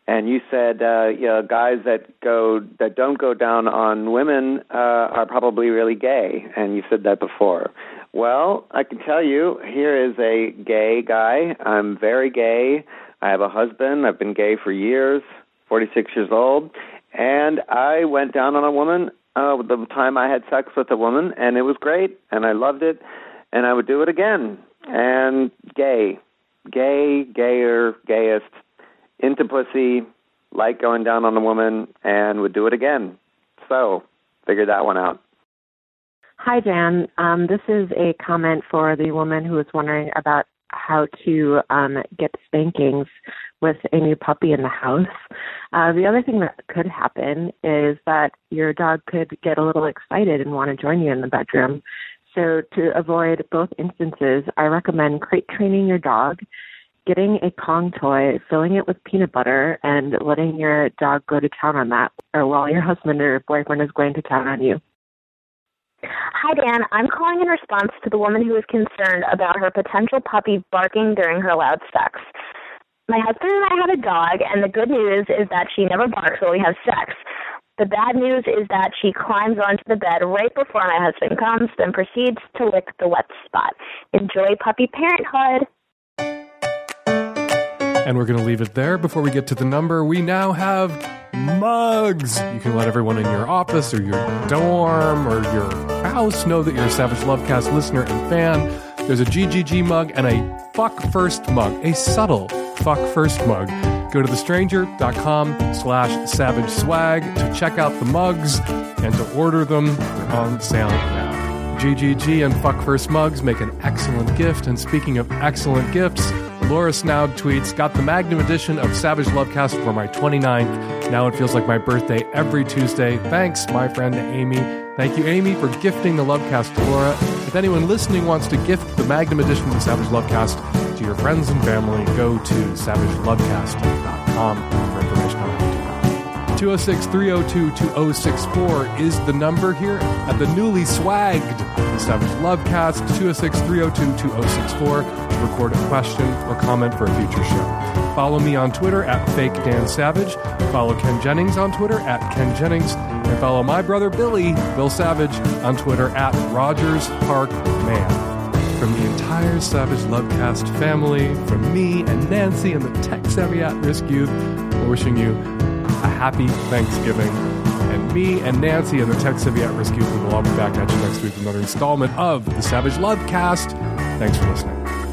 And you said, uh, you know, guys that go that don't go down on women uh, are probably really gay, and you said that before. Well, I can tell you, here is a gay guy. I'm very gay. I have a husband. I've been gay for years. 46 years old, and I went down on a woman uh, the time I had sex with a woman, and it was great, and I loved it, and I would do it again. And gay, gay, gayer, gayest, into pussy, like going down on a woman, and would do it again. So, figure that one out. Hi, Dan. Um, this is a comment for the woman who was wondering about how to um, get spankings with a new puppy in the house. Uh, the other thing that could happen is that your dog could get a little excited and want to join you in the bedroom. So, to avoid both instances, I recommend crate training your dog, getting a Kong toy, filling it with peanut butter, and letting your dog go to town on that, or while your husband or boyfriend is going to town on you. Hi, Dan. I'm calling in response to the woman who is concerned about her potential puppy barking during her loud sex. My husband and I have a dog, and the good news is that she never barks while we have sex. The bad news is that she climbs onto the bed right before my husband comes, then proceeds to lick the wet spot. Enjoy puppy parenthood. And we're going to leave it there before we get to the number. We now have mugs. You can let everyone in your office or your dorm or your house know that you're a Savage Lovecast listener and fan. There's a GGG mug and a fuck first mug, a subtle fuck first mug. Go to thestranger.com slash savage swag to check out the mugs and to order them. On sale now. GGG and Fuck First Mugs make an excellent gift. And speaking of excellent gifts, Laura Snoud tweets, Got the Magnum edition of Savage Lovecast for my 29th. Now it feels like my birthday every Tuesday. Thanks, my friend Amy. Thank you, Amy, for gifting the Lovecast to Laura. If anyone listening wants to gift the Magnum edition of Savage Lovecast to your friends and family, go to savagelovecast.com 206 302 2064 is the number here at the newly swagged Savage Lovecast 206 302 2064 to record a question or comment for a future show. Follow me on Twitter at Fake Dan Savage. Follow Ken Jennings on Twitter at Ken Jennings. And follow my brother Billy, Bill Savage, on Twitter at Rogers Park Man. From the entire Savage Lovecast family, from me and Nancy and the tech savvy at risk youth, we're wishing you a happy Thanksgiving. And me and Nancy and the Tech Savvy at Risk Youth will all be back at you next week with another installment of the Savage Lovecast. Thanks for listening.